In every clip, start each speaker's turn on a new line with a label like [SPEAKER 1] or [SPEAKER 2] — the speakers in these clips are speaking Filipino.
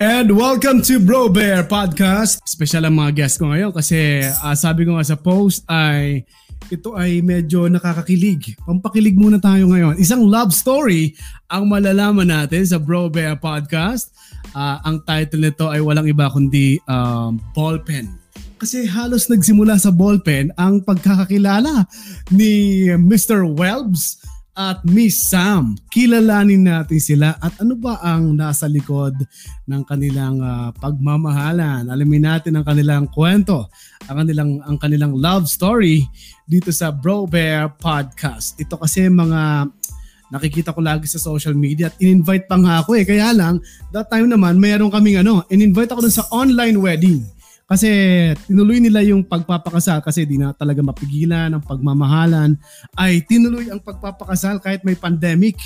[SPEAKER 1] And welcome to Bro Bear Podcast. Special ang mga guest ko ngayon kasi uh, sabi ko nga sa post ay ito ay medyo nakakakilig. Pampakilig muna tayo ngayon. Isang love story ang malalaman natin sa Bro Bear Podcast. Uh, ang title nito ay walang iba kundi um, Ballpen. Kasi halos nagsimula sa ballpen ang pagkakakilala ni Mr. Welbs at Miss Sam. Kilalanin natin sila at ano ba ang nasa likod ng kanilang uh, pagmamahalan. Alamin natin ang kanilang kwento, ang kanilang ang kanilang love story dito sa Bro Bear Podcast. Ito kasi mga nakikita ko lagi sa social media at in-invite pa nga ako eh. Kaya lang, that time naman, mayroon kaming ano, in-invite ako dun sa online wedding. Kasi tinuloy nila yung pagpapakasal kasi di na talaga mapigilan ang pagmamahalan ay tinuloy ang pagpapakasal kahit may pandemic.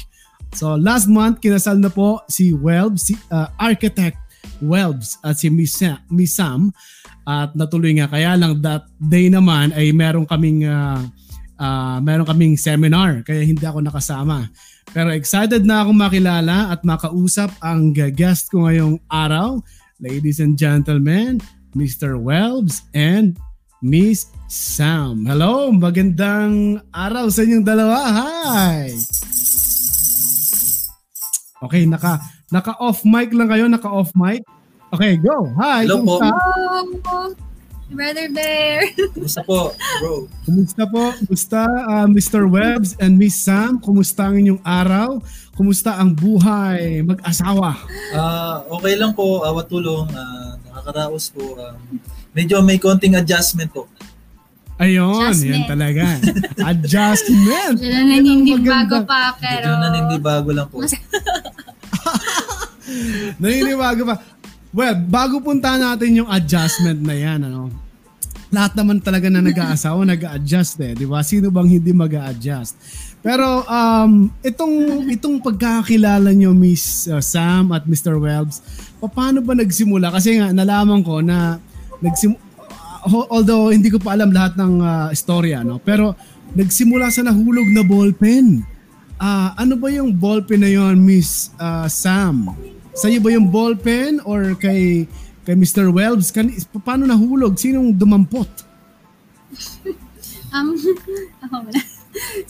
[SPEAKER 1] So last month kinasal na po si Welbs, si uh, architect Welbs at si Miss, Miss Sam at natuloy nga kaya lang that day naman ay meron kaming uh, uh, meron kaming seminar kaya hindi ako nakasama. Pero excited na akong makilala at makausap ang guest ko ngayong araw. Ladies and gentlemen, Mr. Welbs and Miss Sam. Hello, magandang araw sa inyong dalawa. Hi! Okay, naka naka off mic lang kayo, naka off mic. Okay, go. Hi.
[SPEAKER 2] Hello po.
[SPEAKER 3] Hello. Brother Bear.
[SPEAKER 2] Kumusta po, bro?
[SPEAKER 1] Kumusta po? Kumusta uh, Mr. Webbs and Miss Sam? Kumusta ang inyong araw? Kumusta ang buhay mag-asawa?
[SPEAKER 2] Uh, okay lang po, awat tulong. Uh, nakakaraos po. Uh, medyo may konting adjustment po.
[SPEAKER 1] Ayun, Adjustment. yan talaga. Adjustment.
[SPEAKER 3] Medyo naninibago pa, pero...
[SPEAKER 2] Medyo naninibago lang po.
[SPEAKER 1] naninibago pa. Well, bago punta natin yung adjustment na yan, ano, lahat naman talaga na nag-aasawa, nag-a-adjust eh, di ba? Sino bang hindi mag-a-adjust? Pero um, itong itong pagkakakilala nyo Miss uh, Sam at Mr. Welbs, paano ba nagsimula? Kasi nga nalaman ko na nagsim uh, although hindi ko pa alam lahat ng uh, istorya, no? Pero nagsimula sa nahulog na ballpen. Uh, ano ba yung ballpen na yon, Miss uh, Sam? Sa iyo ba yung ballpen or kay kay Mr. Welbs? Kan, paano nahulog? Sinong dumampot?
[SPEAKER 3] um, ako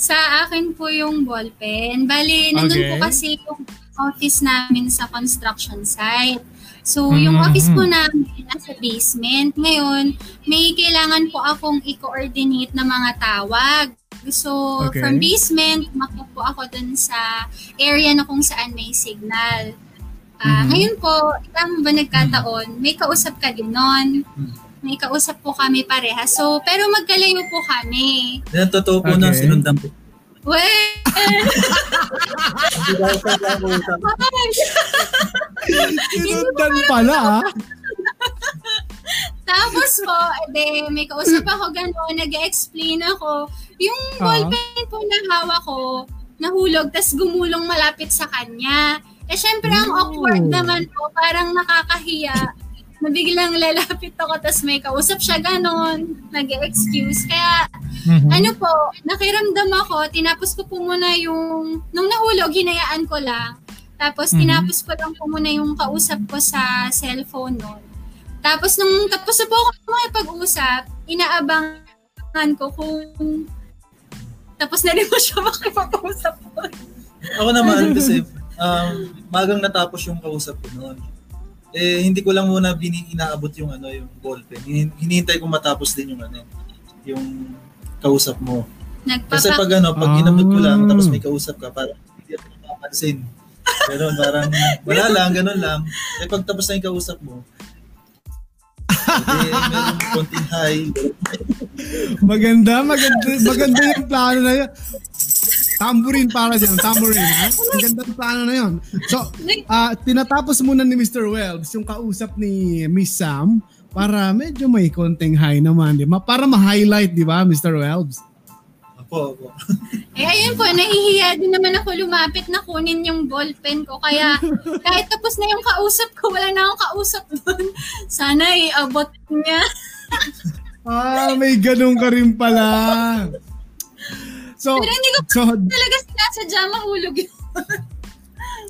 [SPEAKER 3] Sa akin po yung ballpen. Bali, nandun okay. po kasi yung office namin sa construction site. So, mm-hmm. yung office po namin nasa basement. Ngayon, may kailangan po akong i-coordinate na mga tawag. So, okay. from basement, makpo po ako dun sa area na kung saan may signal. Uh, mm-hmm. Ngayon po, ilang ba nagkataon, may kausap ka din nun. May kausap po kami pareha. So, pero magkalayo po kami.
[SPEAKER 2] Yan, totoo po okay. nang sinundan po.
[SPEAKER 3] Well,
[SPEAKER 1] Sinundan pala ah.
[SPEAKER 3] Tapos po, ede, may kausap ako gano'n, nag-explain ako. Yung ballpen po na hawak ko, nahulog, tas gumulong malapit sa kanya. Eh, syempre, ang awkward naman po, parang nakakahiya na biglang lalapit ako tapos may kausap siya ganon, nag excuse Kaya, mm-hmm. ano po, nakiramdam ako, tinapos ko po muna yung, nung nahulog, hinayaan ko lang. Tapos, mm-hmm. tinapos ko lang po muna yung kausap ko sa cellphone noon. Tapos, nung tapos na po ako makipag-usap, inaabangan ko kung tapos na rin mo siya makipag-usap po.
[SPEAKER 2] Ako naman kasi um, magang natapos yung kausap ko noon. Eh, hindi ko lang muna bini inaabot yung ano, yung ballpen. Hinihintay ko matapos din yung ano, yung kausap mo.
[SPEAKER 3] Nagpapa-
[SPEAKER 2] Kasi pag ano, pag inabot ko lang, tapos may kausap ka, parang hindi ako napapansin. Ganun, parang wala lang, ganun lang. Eh, pag tapos na yung kausap mo, eh, meron konting high.
[SPEAKER 1] maganda, maganda, maganda yung plano na yun. Tambourine para dyan. Tambourine, ha? Ang ganda ng plano na yun. So, uh, tinatapos muna ni Mr. Wells yung kausap ni Miss Sam para medyo may konting high naman, di ba? Para ma-highlight, di ba, Mr. Wells?
[SPEAKER 2] Opo, opo.
[SPEAKER 3] eh, ayun po, nahihiya din naman ako lumapit na kunin yung ballpen ko. Kaya, kahit tapos na yung kausap ko, wala na akong kausap doon. Sana iabot niya.
[SPEAKER 1] ah, may ganun ka rin pala. So,
[SPEAKER 3] Pero hindi ko
[SPEAKER 1] so,
[SPEAKER 3] talaga sinasadya mahulog yun.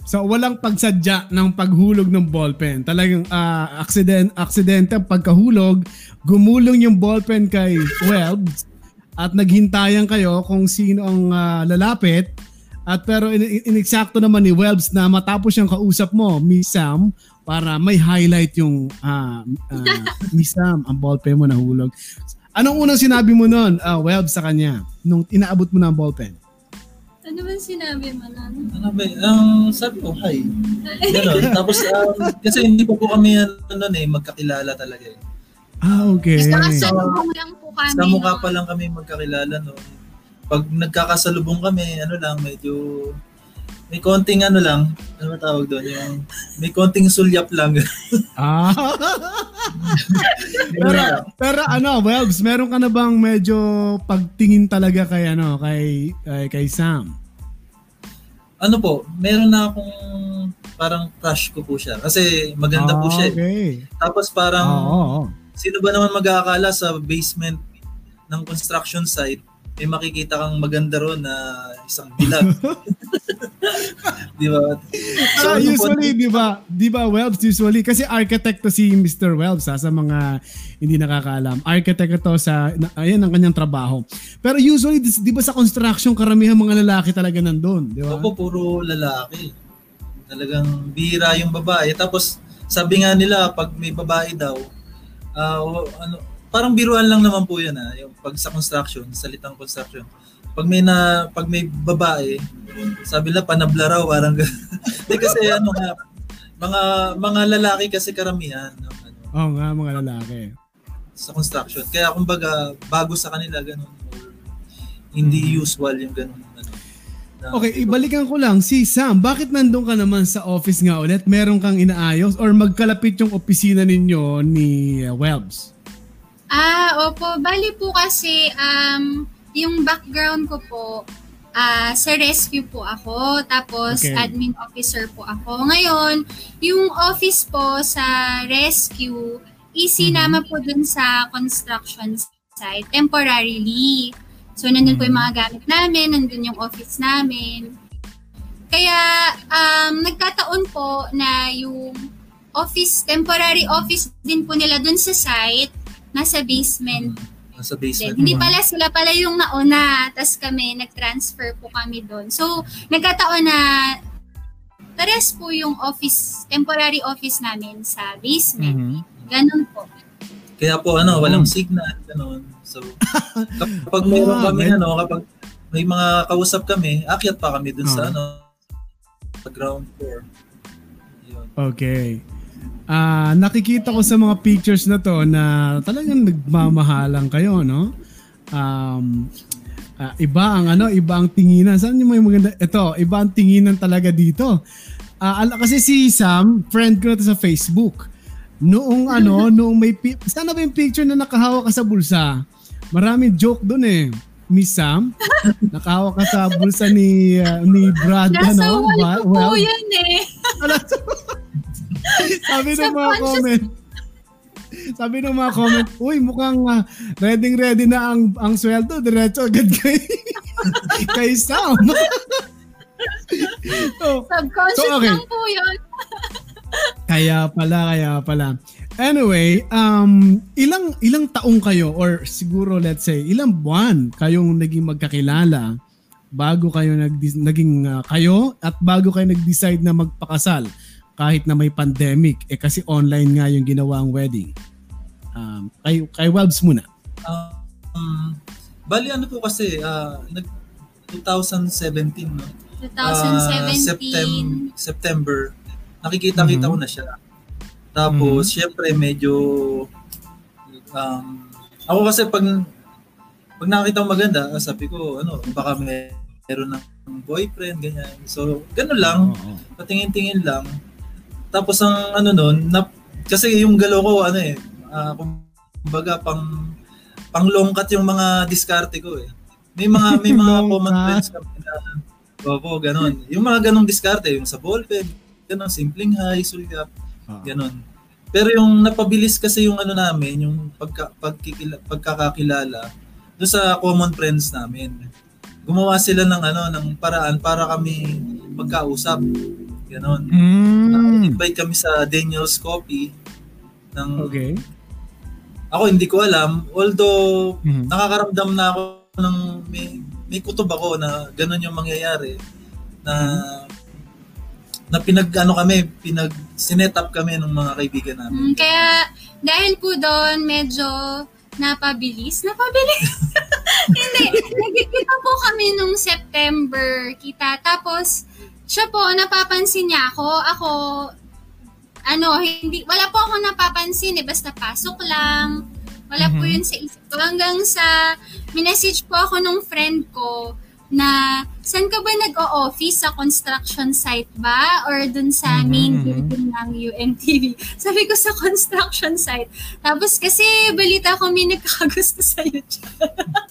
[SPEAKER 1] So walang pagsadya ng paghulog ng ballpen. Talagang uh, accident aksidente ang pagkahulog, gumulong yung ballpen kay Welbs at naghintayan kayo kung sino ang uh, lalapit. At pero in- inexakto naman ni Welbs na matapos siyang kausap mo, Miss Sam, para may highlight yung uh, uh, Miss Sam, ang ballpen mo nahulog. Anong unang sinabi mo noon, uh, Welbs, sa kanya nung inaabot mo na ang ballpen?
[SPEAKER 3] Ano ba sinabi mo nun?
[SPEAKER 2] Ano ba, um, sabi ko, hi. Ganon. Tapos, um, kasi hindi pa po kami, ano eh, magkakilala talaga eh.
[SPEAKER 1] Ah, okay.
[SPEAKER 3] Gusto kasalubong lang po kami.
[SPEAKER 2] Sa mukha
[SPEAKER 3] no?
[SPEAKER 2] pa lang kami magkakilala no. Pag nagkakasalubong kami, ano lang, medyo may konting ano lang, ano ba tawag doon, yung may konting sulyap lang.
[SPEAKER 1] Ah. pero, pero ano, Welbs, meron ka na bang medyo pagtingin talaga kay ano, kay kay, kay Sam?
[SPEAKER 2] ano po, meron na akong parang crush ko po siya. Kasi maganda po siya. eh.
[SPEAKER 1] Okay.
[SPEAKER 2] Tapos parang,
[SPEAKER 1] Oo. oo, oo.
[SPEAKER 2] sino ba naman mag-aakala sa basement ng construction site, may makikita kang maganda ron na isang bilag. Di ba?
[SPEAKER 1] So,
[SPEAKER 2] po,
[SPEAKER 1] usually, di ba, di ba, Welbs, usually, kasi architect to si Mr. Welbs, ha, sa mga hindi nakakaalam. Architect to sa, na, ayan ang kanyang trabaho. Pero usually, di, ba sa construction, karamihan mga lalaki talaga nandun, di ba?
[SPEAKER 2] Opo, puro lalaki. Talagang bihira yung babae. Tapos, sabi nga nila, pag may babae daw, ah, o- ano, parang biruan lang naman po yan ah, yung pag sa construction, salitang construction. Pag may na pag may babae, sabi nila panabla raw parang ganun. Di kasi ano nga mga mga lalaki kasi karamihan no, ano,
[SPEAKER 1] Oo nga, mga lalaki.
[SPEAKER 2] sa construction. Kaya kumbaga bago sa kanila ganun hindi usual yung ganun ano. na-
[SPEAKER 1] Okay, ibalikan ko lang. Si Sam, bakit nandun ka naman sa office nga ulit? Meron kang inaayos or magkalapit yung opisina ninyo ni uh, Welbs?
[SPEAKER 3] Ah, opo. Bali po kasi, um, yung background ko po, ah, sa rescue po ako. Tapos,
[SPEAKER 1] Okay.
[SPEAKER 3] admin officer po ako. Ngayon, yung office po sa rescue, isinama po dun sa construction site temporarily. So, nandun po yung mga gamit namin, nandun yung office namin. Kaya, um, nagkataon po na yung office, temporary office din po nila dun sa site, nasa basement.
[SPEAKER 2] nasa
[SPEAKER 3] din.
[SPEAKER 2] basement.
[SPEAKER 3] Hindi pala sila pala yung nauna, tas kami, nag-transfer po kami doon. So, nagkataon na pares po yung office, temporary office namin sa basement.
[SPEAKER 1] Mhm.
[SPEAKER 3] Ganun po.
[SPEAKER 2] Kaya po ano, walang signal ganun. So kapag mayroon
[SPEAKER 1] Ah,
[SPEAKER 2] kami
[SPEAKER 1] men-
[SPEAKER 2] ano, kapag may mga kausap kami, akyat pa kami dun sa
[SPEAKER 1] Ah.
[SPEAKER 2] ano, sa ground floor. Yun.
[SPEAKER 1] Okay. Ah, nakikita ko sa mga pictures na to na talagang nagmamahalang kayo, no? Um, ah, iba ang ano, iba ang tinginan. Saan yung may maganda? Ito, iba ang tinginan talaga dito. Ah, ala kasi si Sam, friend ko na to sa Facebook. Noong ano, noong may pi- sana ba yung picture na nakahawak ka sa bulsa? Maraming joke doon eh. Miss Sam, nakahawak ka sa bulsa ni ah, ni Brad
[SPEAKER 3] Nasa
[SPEAKER 1] ano?
[SPEAKER 3] wall ko po
[SPEAKER 1] well,
[SPEAKER 3] yan eh.
[SPEAKER 1] sabi ng mga comment. Sabi ng mga comment, uy, mukhang uh, ready ready na ang ang sweldo, diretso agad kay kay Sam. so,
[SPEAKER 3] Subconscious
[SPEAKER 1] So, okay.
[SPEAKER 3] lang po yun.
[SPEAKER 1] kaya pala, kaya pala. Anyway, um, ilang ilang taong kayo or siguro let's say ilang buwan kayong naging magkakilala bago kayo nag naging uh, kayo at bago kayo nag-decide na magpakasal kahit na may pandemic eh kasi online nga yung ginawa ang wedding. Um, kay kay Webs muna.
[SPEAKER 2] Um, bali ano po kasi ah, nag 2017 no.
[SPEAKER 3] 2017.
[SPEAKER 2] Ah, Septem- September. Nakikita-kita
[SPEAKER 1] Mhm.
[SPEAKER 2] ko na siya. Tapos
[SPEAKER 1] Mhm.
[SPEAKER 2] syempre medyo um, ako kasi pag pag nakita ko maganda, sabi ko ano, baka may meron ng boyfriend ganyan. So, ganun lang, patingin-tingin lang. Tapos ang ano nun, na, kasi yung galaw ko ano eh, ah, kumbaga pang panglongkat yung mga diskarte ko eh. May mga may mga common friends kami na Opo, ganun. Yung mga ganong diskarte, yung sa ballpen, ganun, simpleng high, sulyap,
[SPEAKER 1] Oo.
[SPEAKER 2] ganun. Pero yung napabilis kasi yung ano namin, yung pagka, pagkikila, pagkakakilala, doon sa common friends namin. Gumawa sila ng ano, ng paraan para kami magkausap. Ganon. Uh, invite kami sa Daniel's Coffee. Ng,
[SPEAKER 1] Okay.
[SPEAKER 2] Ako hindi ko alam. Although,
[SPEAKER 1] Mhm.
[SPEAKER 2] nakakaramdam na ako ng may, may kutob ako na ganun yung mangyayari. Na na pinag ano kami, pinag sinet up kami ng mga kaibigan namin.
[SPEAKER 3] Mm, kaya dahil po doon medyo napabilis. Napabilis? Hindi. Nagkikita po kami nung September kita. Tapos, siya po, napapansin niya ako. Ako, ano, hindi, wala po ako napapansin eh. Basta pasok lang. Wala po
[SPEAKER 1] Mhm.
[SPEAKER 3] yun sa isip ko. Hanggang sa, minessage po ako nung friend ko na, saan ka ba nag-o-office? Sa construction site ba? Or dun sa
[SPEAKER 1] Mhm,
[SPEAKER 3] main
[SPEAKER 1] mhm.
[SPEAKER 3] building ng UMTV? Sabi ko sa construction site. Tapos kasi balita ko may nagkakagusto sa YouTube.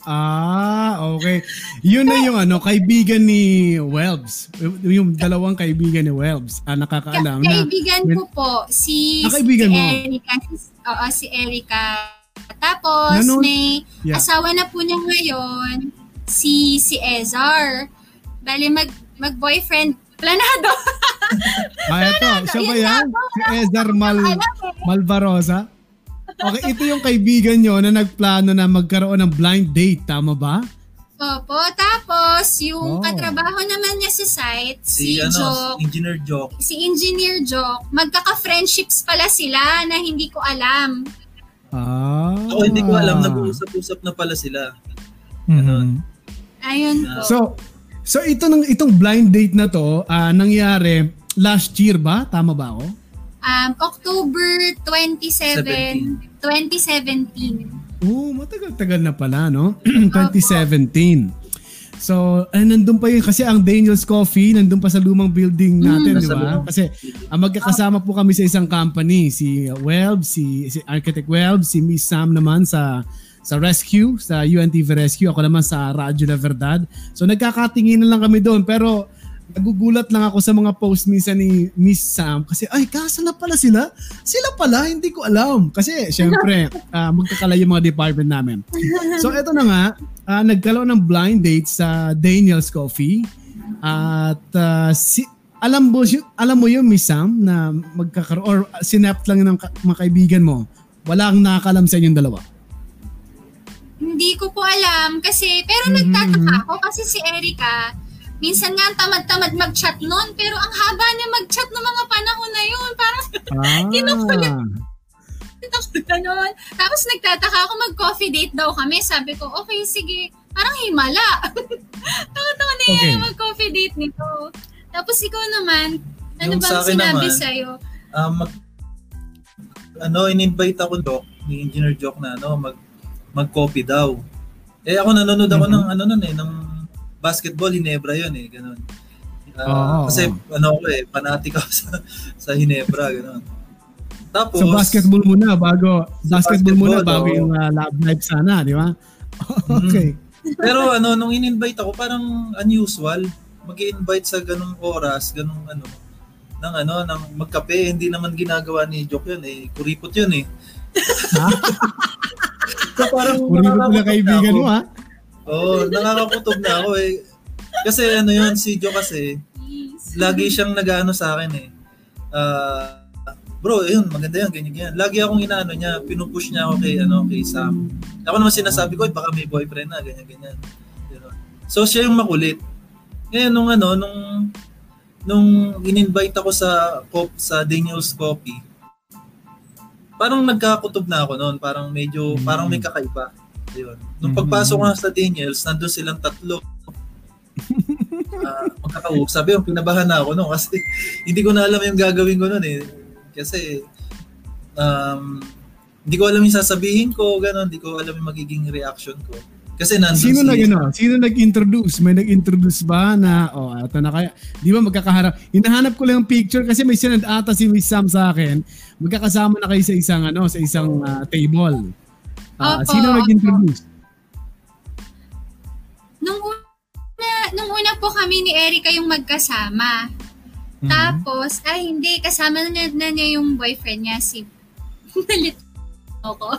[SPEAKER 1] Ah, okay. Yun na yung ano, kaibigan ni Welbs. Yung dalawang kaibigan ni Welbs. Ah, nakakaalam na.
[SPEAKER 3] Kaibigan ko po, si,
[SPEAKER 1] Ah, kaibigan
[SPEAKER 3] si
[SPEAKER 1] mo?
[SPEAKER 3] Erica. Oo, si Erica. Tapos,
[SPEAKER 1] Nanon-
[SPEAKER 3] may
[SPEAKER 1] Yeah.
[SPEAKER 3] asawa na po niya ngayon, si si Ezar. Bali, mag, mag-boyfriend. Planado.
[SPEAKER 1] Ah, eto. Siya ba yan? Si Ezar Mal
[SPEAKER 3] eh.
[SPEAKER 1] Malvarosa? Okay, ito yung kaibigan nyo na nagplano na magkaroon ng blind date. Tama ba?
[SPEAKER 3] Opo. Tapos, yung
[SPEAKER 1] Oh.
[SPEAKER 3] katrabaho naman niya sa site,
[SPEAKER 2] Si,
[SPEAKER 3] si,
[SPEAKER 2] ano,
[SPEAKER 3] Jock,
[SPEAKER 2] Engineer Jock.
[SPEAKER 3] si Engineer Jock, magkaka-friendships pala sila na hindi ko alam.
[SPEAKER 1] Ah.
[SPEAKER 2] Ako hindi ko alam, nag-uusap-usap na pala sila.
[SPEAKER 1] Mhm.
[SPEAKER 3] Ayun po.
[SPEAKER 1] So, so ito ng itong blind date na to, ah, nangyari last year ba? Tama ba ako?
[SPEAKER 3] Um, October 27, 2017.
[SPEAKER 1] Oo, matagal-tagal na pala, no? 2017. So, ay, nandun pa yun. Kasi ang Daniel's Coffee, nandun pa sa lumang building natin,
[SPEAKER 2] Mm,
[SPEAKER 1] di ba? Kasi ang magkakasama po kami sa isang company. Si Welb, si, si Architect Welb, si Miss Sam naman sa sa Rescue, sa UNTV Rescue. Ako naman sa Radyo La Verdad. So, nagkakatingin na lang kami doon. Pero, nagugulat lang ako sa mga post minsan ni Miss Sam kasi ay kasa na pala sila? Sila pala? Hindi ko alam. Kasi syempre ah, magkakalayo yung mga department namin. So eto na nga ah, nagkaroon ng blind date sa Daniel's Coffee at ah, si alam mo alam mo yung Miss Sam na magkakaroon or ah, sinap lang ng ka- mga kaibigan mo? Walang nakakalam sa inyong dalawa?
[SPEAKER 3] Hindi ko po alam kasi, pero
[SPEAKER 1] Mhm,
[SPEAKER 3] nagtataka ako kasi si Erica, minsan nga ang tamad-tamad mag-chat noon, pero ang haba niya mag-chat ng mga panahon na yun. Parang
[SPEAKER 1] ah
[SPEAKER 3] Kinukulit. ako ganon. Tapos nagtataka ako mag-coffee date daw kami. Sabi ko, okay, sige. Parang himala. Tawa-tawa na
[SPEAKER 1] Okay.
[SPEAKER 3] yan mag-coffee date nito. Tapos ikaw naman, ano
[SPEAKER 2] Yung
[SPEAKER 3] bang
[SPEAKER 2] sa
[SPEAKER 3] sinabi
[SPEAKER 2] naman,
[SPEAKER 3] sa'yo?
[SPEAKER 2] Ah, mag, ano, in-invite ako Jock, ni Engineer Jock na ano, mag, mag-coffee daw. Eh ako nanonood ako
[SPEAKER 1] Mhm.
[SPEAKER 2] ng ano nun eh, ng basketball, Hinebra yun eh, ganun. Ah,
[SPEAKER 1] Oo,
[SPEAKER 2] kasi ano ako eh, fanatic ako sa, sa Hinebra, ganun. Tapos,
[SPEAKER 1] so basketball muna bago basketball, muna
[SPEAKER 2] basketball,
[SPEAKER 1] bago yung ah, love life sana di ba okay
[SPEAKER 2] pero ano, nung in-invite ako, parang unusual. mag invite sa ganung oras, ganung ano, ng ano, ng magkape, hindi naman ginagawa ni Jock yun eh. Kuripot yun eh.
[SPEAKER 1] Ha?
[SPEAKER 2] so parang
[SPEAKER 1] pala
[SPEAKER 2] nakakakutob
[SPEAKER 1] kaibigan
[SPEAKER 2] na
[SPEAKER 1] mo ha.
[SPEAKER 2] Oo, nakakakutob na ako eh. Kasi ano yun, si Joe kasi,
[SPEAKER 3] Please.
[SPEAKER 2] lagi siyang nag-ano sa akin eh. Ah, bro, ayun, maganda yan, ganyan, ganyan. Lagi akong inaano niya, pinupush niya ako kay, ano, kay Sam. Ako naman sinasabi ko, "Ay, baka may boyfriend na, ganyan, ganyan. Ganun. So, siya yung makulit. Ngayon, nung ano, nung, nung in-invite ako sa, cop, sa Daniel's Coffee, parang nagkakutob na ako noon. Parang medyo,
[SPEAKER 1] Mm.
[SPEAKER 2] parang may kakaiba. Ayun. Nung pagpasok nga sa Daniels, nandun silang tatlo. uh, magkakausap. Yung pinabahan na ako noon kasi hindi ko na alam yung gagawin ko noon eh. Kasi um, hindi ko alam yung sasabihin ko, gano'n. Hindi ko alam yung magiging reaction ko. Kasi nandun
[SPEAKER 1] Sino
[SPEAKER 2] si...
[SPEAKER 1] nag ano? Sino nag-introduce? May nag-introduce ba na oh, ito na kaya. Di ba magkakaharap? Hinahanap ko lang yung picture kasi may sinad ata si Miss Sam sa akin. Magkakasama na kayo sa isang ano, sa isang ah, table. Ah,
[SPEAKER 3] Opo,
[SPEAKER 1] sino nag-introduce?
[SPEAKER 3] Nung una, nung una po kami ni Erica yung magkasama.
[SPEAKER 1] Mhm.
[SPEAKER 3] Tapos, ay hindi, kasama na, na niya yung boyfriend niya, si... Nalit ako.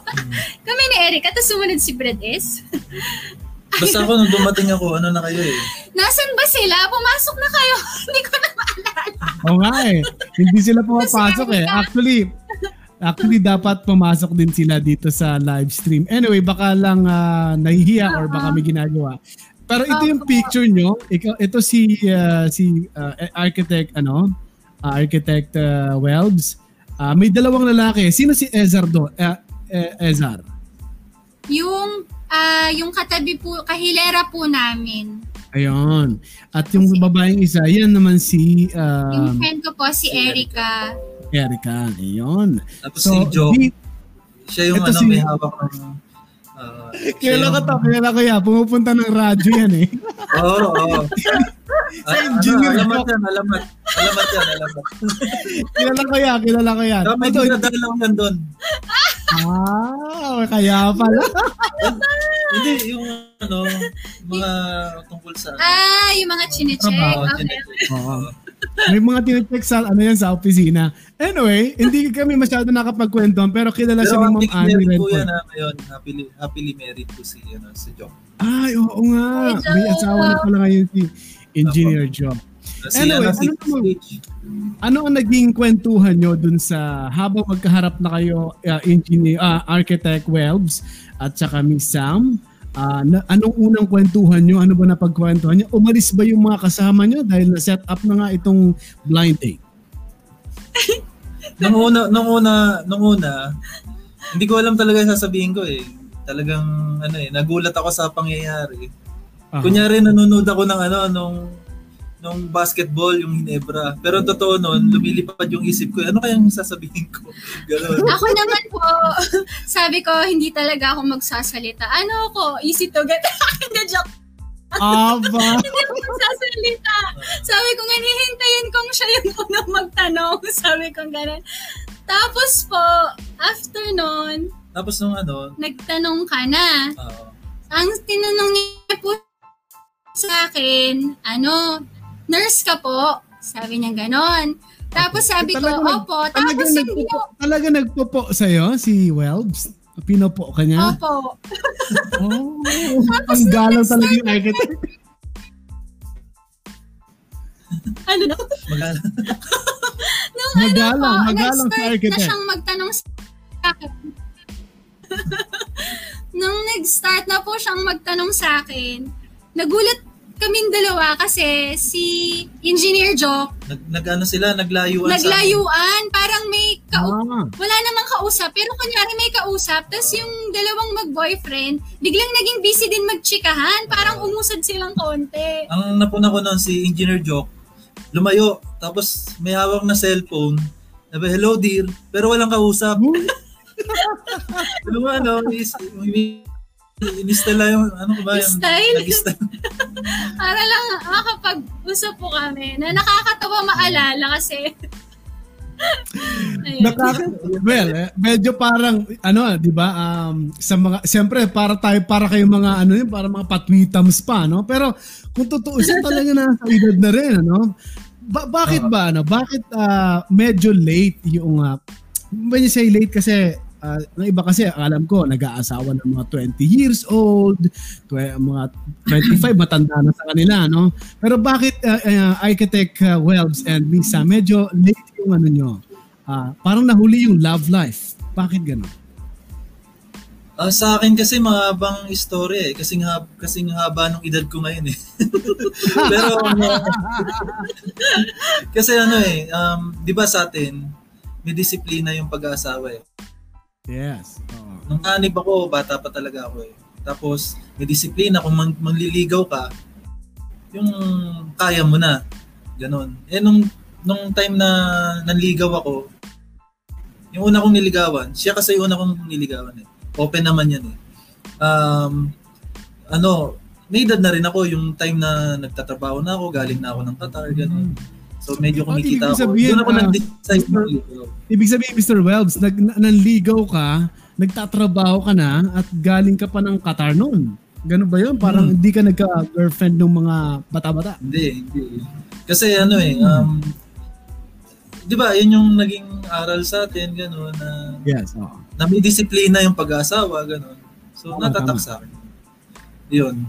[SPEAKER 3] kami ni Erica, tapos sumunod si Brad S.
[SPEAKER 2] Basta ako nung dumating ako, ano na kayo eh.
[SPEAKER 3] Nasaan ba sila? Pumasok na kayo. hindi ko na maalala.
[SPEAKER 1] Oo nga eh. Hindi sila pumapasok eh. Actually, Actually, dapat pumasok din sila dito sa live stream. Anyway, baka lang uh, nahihiya or baka may ginagawa. Pero ito yung picture nyo. Ito, ito si uh, si uh, architect ano, uh, architect uh, Welbs. Uh, may dalawang lalaki. Sino si Ezar do? Uh, Ezar.
[SPEAKER 3] Yung uh, yung katabi po, kahilera po namin.
[SPEAKER 1] Ayun. At yung babaeng isa, yan naman si...
[SPEAKER 3] Uh, yung friend ko po, si Erica.
[SPEAKER 1] Erica. Ayun.
[SPEAKER 2] Tapos so, si Joe. Di, siya yung ano, si, may hawak ng...
[SPEAKER 1] Uh, Kailan ka to? Kailan kaya? Pumupunta ng radyo yan eh.
[SPEAKER 2] Oo, oo. Sa engineer. Ano, alamat yan, alamat. Alamat yan, alamat.
[SPEAKER 1] kilala ko yan, kilala ko yan.
[SPEAKER 2] May dinadalaw yan doon.
[SPEAKER 1] Ah, kaya pala.
[SPEAKER 2] Hindi, yung ano, mga tungkol sa...
[SPEAKER 3] Ah, yung mga chinecheck. Okay.
[SPEAKER 1] Oo. May mga tinecheck sa, ano yan, sa opisina. Anyway, hindi kami masyado nakapagkwentuhan pero kilala pero si Ma'am Annie Redford. Pero
[SPEAKER 2] yan na ngayon, happily, happily married po si, ano, si Joe.
[SPEAKER 1] Ay, oo nga. May asawa na pala ngayon si Engineer Joe. Anyway, ano, ano, ano ang naging kwentuhan nyo dun sa habang magkaharap na kayo uh, engineer, uh, architect Welbs at saka Miss Sam? Uh, na, anong unang kwentuhan nyo? Ano ba na pagkwentuhan nyo? Umalis ba yung mga kasama nyo dahil na-set up na nga itong blind date?
[SPEAKER 2] nung una, nung una, nung una, hindi ko alam talaga sasabihin ko eh. Talagang ano eh, nagulat ako sa pangyayari. Uh-huh. Kunyari nanonood ako ng ano nung nung basketball, yung Hinebra. Pero totoo noon, lumilipad yung isip ko, ano kayang sasabihin ko? Ganun.
[SPEAKER 3] Ako naman po, sabi ko, hindi talaga ako magsasalita. Ano ako, easy to get. Hindi, joke.
[SPEAKER 1] Aba.
[SPEAKER 3] hindi ako magsasalita. Sabi ko, nga, hihintayin kong siya yung unang magtanong. Sabi ko gano'n. Tapos po, after noon,
[SPEAKER 2] tapos nung ano,
[SPEAKER 3] nagtanong ka na. Uh, ang tinanong niya po sa akin, ano, nurse ka po. Sabi niya ganon. Tapos sabi ko, opo. Tapos hindi
[SPEAKER 1] nagpo, Talaga nagpo sa'yo, si Welbs? Pinopo ka niya?
[SPEAKER 3] Opo.
[SPEAKER 1] oh, ang galang talaga yung architect.
[SPEAKER 3] ano na?
[SPEAKER 2] Magalang.
[SPEAKER 3] Nung magalang, ano po, magalang sa architect. na siyang magtanong sa akin. Nung nag-start na po siyang magtanong sa akin, nagulat kaming dalawa kasi si Engineer Joe
[SPEAKER 2] nag, nag ano sila naglayuan
[SPEAKER 3] naglayuan. Parang may ka- ah. wala namang kausap. Pero kunyari may kausap tapos yung dalawang mag-boyfriend biglang naging busy din magchikahan. Parang umusad silang konti.
[SPEAKER 2] Ang napuna ko noon si Engineer Joe lumayo. Tapos may hawak na cellphone. Sabi hello dear. Pero walang kausap. Ano ano is, Inistyle yung, ano ba yung
[SPEAKER 3] Style? Nag-style. Para lang makapag-usap po kami na nakakatawa maalala kasi
[SPEAKER 1] Nakaka well, eh, medyo parang ano, 'di ba? Um sa mga siyempre para tayo para kayong mga ano yun, para mga patwitams pa, no? Pero kung totoo siya talaga na sa edad na rin, ano? Ba- bakit ba ano? Bakit uh, medyo late yung uh, when you say late kasi uh, ng iba kasi alam ko nag-aasawa ng mga 20 years old, tw- mga 25 matanda na sa kanila, no? Pero bakit uh, uh, Architect uh, Welbs and Misa medyo late yung ano nyo? Uh, parang nahuli yung love life. Bakit gano'n?
[SPEAKER 2] Uh, sa akin kasi mahabang istorya eh. Kasi nga kasi haba nung edad ko ngayon eh. Pero uh, kasi ano eh, um, 'di ba sa atin may disiplina yung pag-aasawa eh.
[SPEAKER 1] Yes. Oo.
[SPEAKER 2] Nung anib ako, bata pa talaga ako eh. Tapos, may disiplina. Kung mang, manliligaw ka, yung kaya mo na. Ganon. Eh, nung, nung time na nanligaw ako, yung una kong niligawan, siya kasi yung una kong niligawan eh. Open naman yan eh. Um, ano, may edad na rin ako yung time na nagtatrabaho na ako, galing na ako ng Qatar, gano'n. Mm-hmm. So medyo kumikita ako. Sabihin, Doon ako uh, nag-decide
[SPEAKER 1] Mr. Ibig sabihin, Mr. Welbs, nag, nanligaw ka, nagtatrabaho ka na, at galing ka pa ng Qatar noon. Ganun ba yun? Parang hmm. hindi ka nagka-girlfriend ng mga bata-bata?
[SPEAKER 2] Hindi, hindi. Kasi ano eh, um, di ba, yun yung naging aral sa atin, gano'n, na,
[SPEAKER 1] yes, oh.
[SPEAKER 2] na may disiplina yung pag-asawa, gano'n. So, oh, natatak sa akin. Yun.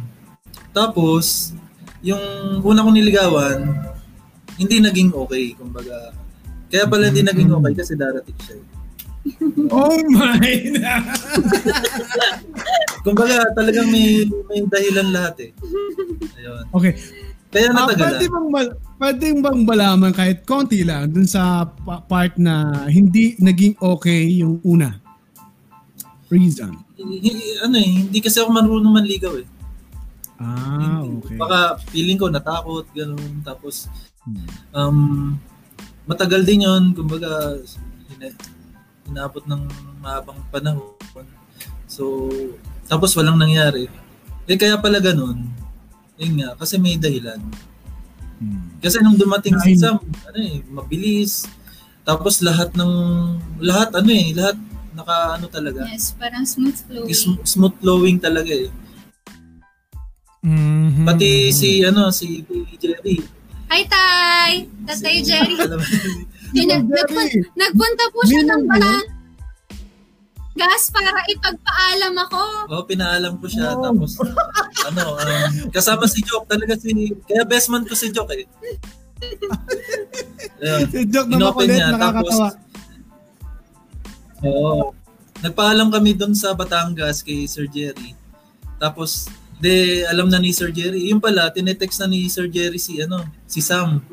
[SPEAKER 2] Tapos, yung una kong niligawan, hindi naging okay, kumbaga. Kaya pala hindi naging okay kasi darating siya. eh.
[SPEAKER 1] Oh my!
[SPEAKER 2] Kumbaga, talagang may, may dahilan lahat eh. Ayun.
[SPEAKER 1] okay.
[SPEAKER 2] Kaya
[SPEAKER 1] Ah,
[SPEAKER 2] natagalan.
[SPEAKER 1] pwede bang, mal- pwede bang malaman kahit konti lang dun sa pa- part na hindi naging okay yung una? Reason.
[SPEAKER 2] Ano eh, hindi kasi ako marunong manligaw eh.
[SPEAKER 1] Ah, okay.
[SPEAKER 2] Baka feeling ko natakot, gano'n. Tapos. Um, matagal din yon kumbaga, ina- inaabot ng mahabang panahon. So, tapos walang nangyari. Eh, kaya pala ganun. Yun nga, kasi may dahilan.
[SPEAKER 1] Hmm.
[SPEAKER 2] Kasi nung dumating si. Sam, ano eh, mabilis. Tapos lahat ng, lahat ano eh, lahat naka ano talaga.
[SPEAKER 3] Yes, parang smooth flowing.
[SPEAKER 2] Sm- smooth flowing talaga eh.
[SPEAKER 1] Mhm.
[SPEAKER 2] Pati si ano si Jerry.
[SPEAKER 3] Hi, Tay! Tatay Jerry.
[SPEAKER 1] Oh,
[SPEAKER 3] nag-
[SPEAKER 1] Jerry.
[SPEAKER 3] nagpun- nagpunta po siya ng gas para ipagpaalam ako.
[SPEAKER 2] oh, pinaalam ko siya
[SPEAKER 1] Oh.
[SPEAKER 2] tapos ano, um, kasama si Joke talaga si kaya best man ko si Joke eh.
[SPEAKER 1] Si joke na makulit,
[SPEAKER 2] niya tapos
[SPEAKER 1] nakakatawa.
[SPEAKER 2] Oo. Nagpaalam kami doon sa Batangas kay Sir Jerry. Tapos de alam na ni Sir Jerry, yung pala tinetext na ni Sir Jerry si ano, si Sam.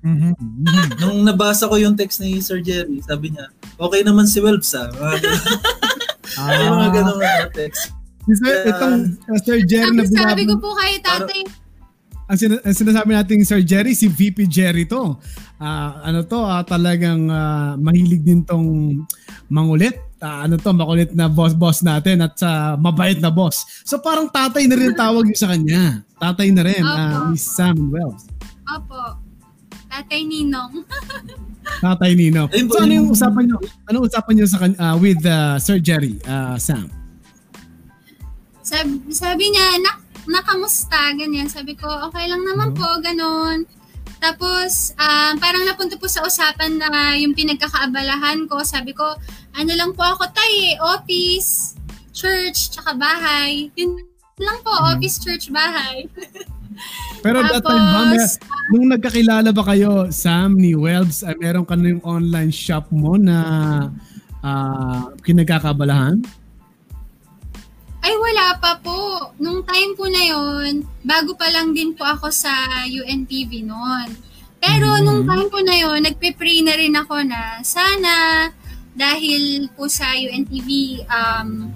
[SPEAKER 1] Mhm. Mhm.
[SPEAKER 2] Nung nabasa ko yung text ni Sir Jerry, sabi niya, okay naman si Welbs ah. Ganun- Yung mga
[SPEAKER 1] Ah,
[SPEAKER 2] ganun mga text.
[SPEAKER 1] si Sir, itong uh, Sir Jerry na
[SPEAKER 3] Ang sabi ko po kay tatay,
[SPEAKER 1] ang, sin- ang sinasabi nating Sir Jerry, si VP Jerry to. Ah, ano to, ah, talagang ah, mahilig din tong mangulit. Ah, ano to, makulit na boss-boss natin at sa mabait na boss. So parang tatay na rin tawag yun sa kanya. Tatay na rin, ah,
[SPEAKER 3] Opo.
[SPEAKER 1] Miss Sam Wells.
[SPEAKER 3] opo, tatay Ninong.
[SPEAKER 1] Tatay Nino.
[SPEAKER 2] Ayun po,
[SPEAKER 1] So ano yung
[SPEAKER 2] yung-
[SPEAKER 1] usapan nyo? Ano usapan nyo sa ah, with ah, Sir Jerry, ah, Sam?
[SPEAKER 3] Sabi, sabi niya, nak, nakamusta, ganyan. Sabi ko, okay lang naman po, ganon. Tapos, um, parang napunta po sa usapan na yung pinagkakaabalahan ko. Sabi ko, ano lang po ako tay, eh, office, church, tsaka bahay. Yun lang po,
[SPEAKER 1] Mhm.
[SPEAKER 3] office, church, bahay.
[SPEAKER 1] Pero that time ba, may,
[SPEAKER 3] Tapos,
[SPEAKER 1] nung nagkakilala ba kayo, Sam, ni Welbs, ay meron ka na yung online shop mo na ah, kinagkakabalahan?
[SPEAKER 3] Ay, wala pa po. Nung time po na yon, bago pa lang din po ako sa UNTV noon. Pero
[SPEAKER 1] Mhm.
[SPEAKER 3] nung time po na yon, nagpe-pray na rin ako na sana dahil po sa UNTV, um,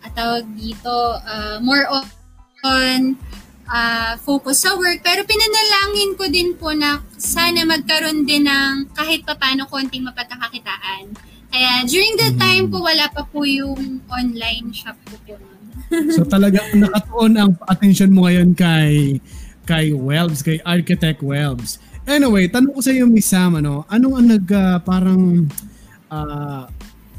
[SPEAKER 3] at tawag dito, uh, more on, on uh, focus sa work. Pero pinanalangin ko din po na sana magkaroon din ng kahit papano konting mapagkakakitaan. Kaya during the time po, wala pa po yung online shop ko po.
[SPEAKER 1] So talaga nakatuon ang attention mo ngayon kay kay Welbs, kay Architect Welbs. Anyway, tanong ko sa iyo Miss Sam, ano, anong ang nag ah, parang ah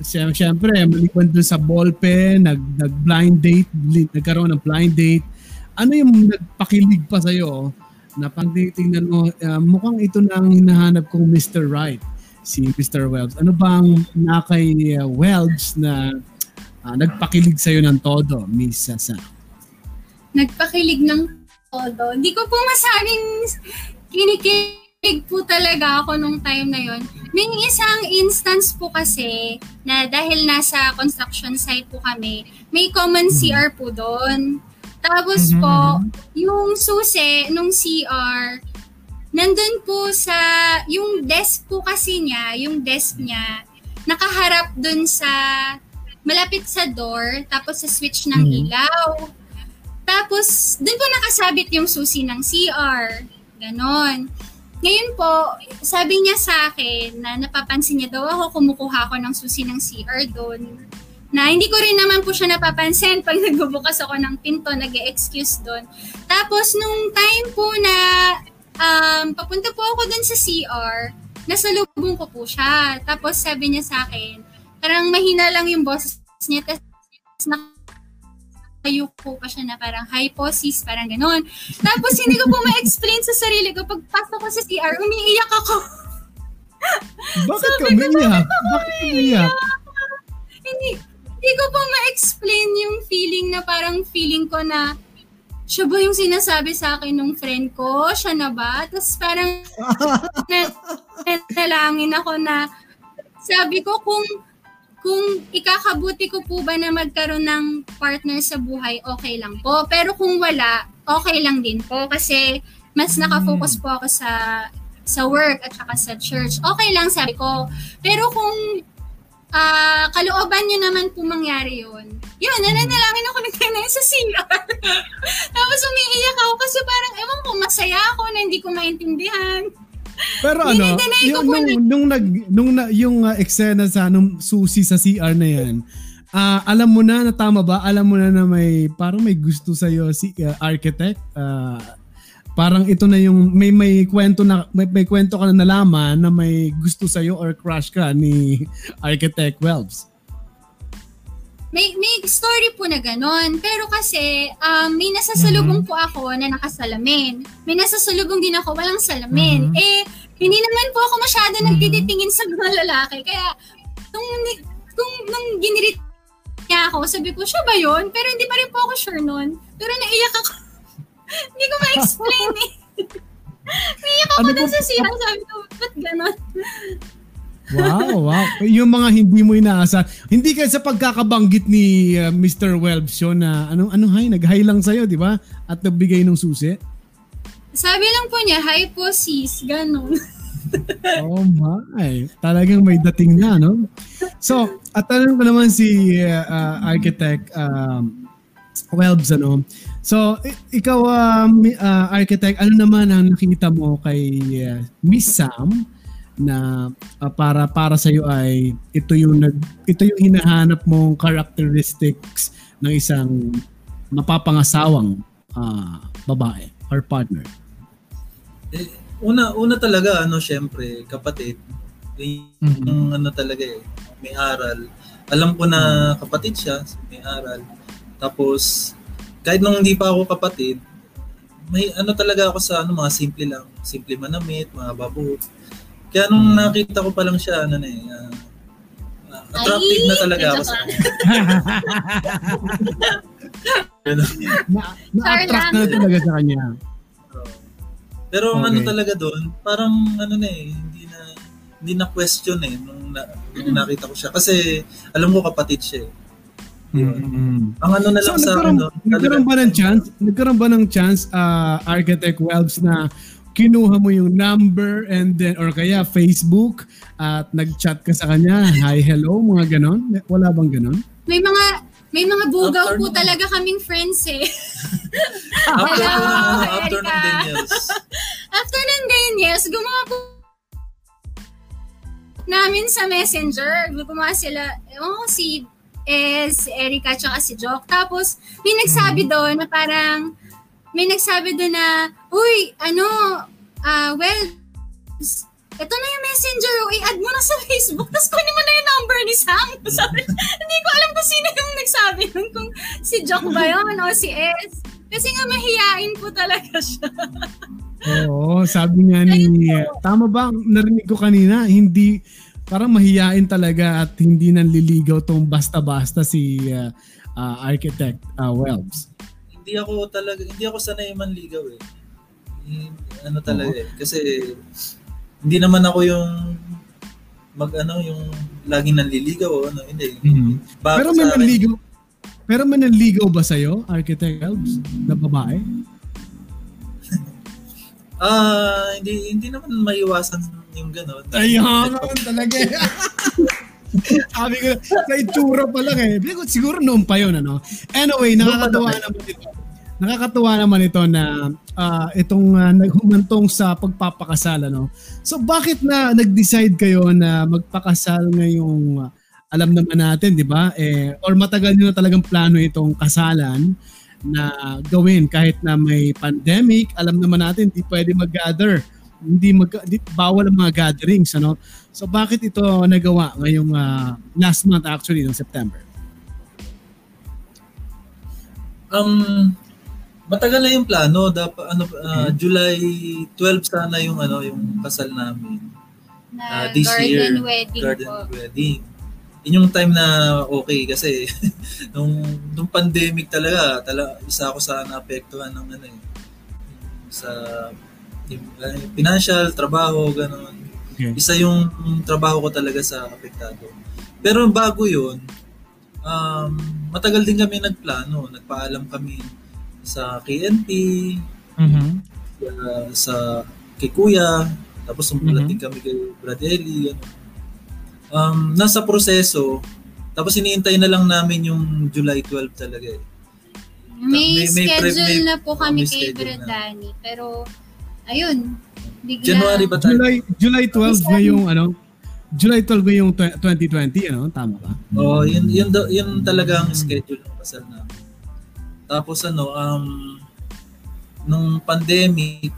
[SPEAKER 1] siyem- Siyempre, maliban dun sa ballpen, nag, nag blind date, nagkaroon ng blind date. Ano yung nagpakilig pa sa'yo na pang tingnan mo, ah, mukhang ito na ang hinahanap kong Mr. Right, si Mr. Welbs. Ano bang na kay ah, Welbs na ah, nagpakilig sa'yo ng todo, Miss Sam?
[SPEAKER 3] Nagpakilig ng todo. Hindi ko po masabing kinikilig po talaga ako nung time na yon. May isang instance po kasi na dahil nasa construction site po kami, may common CR po doon. Tapos po, yung susi nung CR, nandun po sa, yung desk po kasi niya, yung desk niya, nakaharap dun sa, malapit sa door, tapos sa switch ng
[SPEAKER 1] Mhm.
[SPEAKER 3] ilaw. Tapos, dun po nakasabit yung susi ng CR. Ganon. Ngayon po, sabi niya sa akin na napapansin niya daw ako, kumukuha ako ng susi ng CR doon. Na hindi ko rin naman po siya napapansin pag nagbubukas ako ng pinto, nag excuse doon. Tapos, nung time po na um, papunta po ako doon sa CR, nasa lubong ko po siya. Tapos, sabi niya sa akin, parang mahina lang yung boses niya, tapos nakayuko pa siya na parang, hi po sis, parang ganon. Tapos hindi ko po ma-explain sa sarili ko. Pagpasok ko sa CR, umiiyak ako.
[SPEAKER 1] Bakit ka umiiyak? Bakit umiiyak?
[SPEAKER 3] hindi, hindi ko po ma-explain yung feeling na parang feeling ko na siya ba yung sinasabi sa akin ng friend ko? Siya na ba? Tapos parang na, nalangin ako na sabi ko kung kung ikakabuti ko po ba na magkaroon ng partner sa buhay, okay lang po. Pero kung wala, okay lang din po kasi mas nakafocus po ako sa sa work at saka sa church. Okay lang sabi ko. Pero kung uh, kalooban nyo naman po mangyari yun, yun, nananalangin ako ng kanya sa CR. Tapos umiiyak ako kasi parang, ewan ko, masaya ako na hindi ko maintindihan.
[SPEAKER 1] Pero ano, yung, nung, na, nung, nag, nung na, yung uh, eksena sa nung susi sa CR na yan, uh, alam mo na na tama ba? Alam mo na na may, parang may gusto sa'yo si uh, architect? Uh, parang ito na yung may may kwento na may, may kwento ka na nalaman na may gusto sa iyo or crush ka ni Architect Welbs.
[SPEAKER 3] May may story po na ganon. Pero kasi um, may nasasalubong mm-hmm. po ako na nakasalamin. May nasasalubong din ako walang salamin. Mm-hmm. Eh hindi naman po ako masyado mm-hmm. nagtitingin sa mga lalaki. Kaya nung kung nung ginirit niya ako, sabi ko, siya ba yun? Pero hindi pa rin po ako sure nun. Pero naiyak ako hindi ko ma-explain eh. Umiyak ako ano dun sa siya. Sabi ko, ba't ganon?
[SPEAKER 1] wow, wow. Yung mga hindi mo inaasa. Hindi kasi sa pagkakabanggit ni uh, Mr. Welbs yun na anong ano hay, nag-hi lang sa'yo, di ba? At nagbigay ng susi.
[SPEAKER 3] Sabi lang po niya, hi po sis, ganon.
[SPEAKER 1] oh my. Talagang may dating na, no? So, at tanong ko naman si uh, architect um, Welbs, ano? So, ikaw, um, uh, architect, ano naman ang nakita mo kay uh, Miss Sam na uh, para para sa iyo ay ito yung nag ito yung hinahanap mong characteristics ng isang mapapangasawang uh, babae or partner?
[SPEAKER 2] Eh, una una talaga ano syempre kapatid yung mm-hmm. ano talaga eh may aral. Alam ko na mm-hmm. kapatid siya, may aral. Tapos kahit nung hindi pa ako kapatid, may ano talaga ako sa ano mga simple lang, simple manamit, mga babo. Kaya nung hmm. nakita ko pa lang siya ano na eh, uh, attractive na talaga ako sa kanya.
[SPEAKER 1] na, na-attract na talaga sa kanya.
[SPEAKER 2] Pero okay. ano talaga doon, parang ano na eh, hindi na hindi na question eh nung, na, nung nakita ko siya kasi alam ko kapatid siya eh.
[SPEAKER 1] Mm-hmm.
[SPEAKER 2] Ang ano na lang so,
[SPEAKER 1] sa
[SPEAKER 2] nagkaroon,
[SPEAKER 1] ano, nagkaroon ba ng chance? Nagkaroon ba ng chance uh, Architect Welbs na kinuha mo yung number and then or kaya Facebook at nag-chat ka sa kanya, hi, hello, mga ganon? Wala bang ganon?
[SPEAKER 3] May mga may mga bugaw po talaga kaming friends eh.
[SPEAKER 2] after, Hello, uh, after ng Daniels.
[SPEAKER 3] after ng Daniels, gumawa po namin sa messenger. Gumawa sila, oh, si si Erica at si Jock. Tapos, may nagsabi mm-hmm. doon na parang, may nagsabi doon na, uy, ano, uh, well, ito na yung messenger, oh, i-add mo na sa Facebook, tapos kunin mo na yung number ni Sam. Sabi, hindi ko alam kung sino yung nagsabi nun, kung si Jock ba yun o si S. Kasi nga mahihain po talaga siya.
[SPEAKER 1] Oo, sabi nga ni, tama ba, narinig ko kanina, hindi, parang mahiyain talaga at hindi nanliligaw tong basta-basta si uh, uh, architect uh, Welbs.
[SPEAKER 2] Hindi ako talaga, hindi ako sanay manligaw eh. Ano talaga eh. Kasi hindi naman ako yung mag ano yung laging nanliligaw o ano hindi.
[SPEAKER 1] Mm-hmm. Pero may nanligaw pero may nanligaw ba sa'yo, Architect Welbs, na babae?
[SPEAKER 2] Ah, uh, hindi hindi naman maiwasan yung gano'n.
[SPEAKER 1] Ayun, talaga. Sabi ko, sa itsura pa lang eh. Siguro noon pa yun, ano? Anyway, nakakatuwa naman ito. Nakakatuwa naman ito na uh, itong uh, naghumantong sa pagpapakasal, ano? So, bakit na nag-decide kayo na magpakasal ngayong uh, alam naman natin, di ba? Eh, or matagal nyo na talagang plano itong kasalan na gawin kahit na may pandemic. Alam naman natin, di pwede mag-gather. Hindi mag di, bawal ang mga gatherings ano? So bakit ito nagawa ngayong uh, last month actually ng September?
[SPEAKER 2] Um matagal na yung plano. Dapat ano uh, July 12 sana yung ano yung kasal namin.
[SPEAKER 3] Na uh, this garden year. wedding
[SPEAKER 2] garden
[SPEAKER 3] po.
[SPEAKER 2] wedding yun yung time na okay kasi nung, nung pandemic talaga, talaga isa ako sa naapektuhan ng ano eh, sa yung, uh, financial, trabaho, ganun. Okay. Isa yung trabaho ko talaga sa apektado. Pero bago yun, um, matagal din kami nagplano. Nagpaalam kami sa KNP, mm-hmm. uh, sa kay Kuya, tapos sumulat mm-hmm. kami kay Brad Eli. Um, nasa proseso, tapos iniintay na lang namin yung July 12 talaga eh.
[SPEAKER 3] May, may, may schedule pre, may, na po kami kay Bradani, pero ayun, bigla.
[SPEAKER 2] January ba tayo?
[SPEAKER 1] July, July 12 ba yung ano? July 12 ba yung 2020, ano? Tama ba?
[SPEAKER 2] Oo, oh, yun, yun, yun talaga ang schedule ng kasal namin. Tapos ano, um, nung pandemic,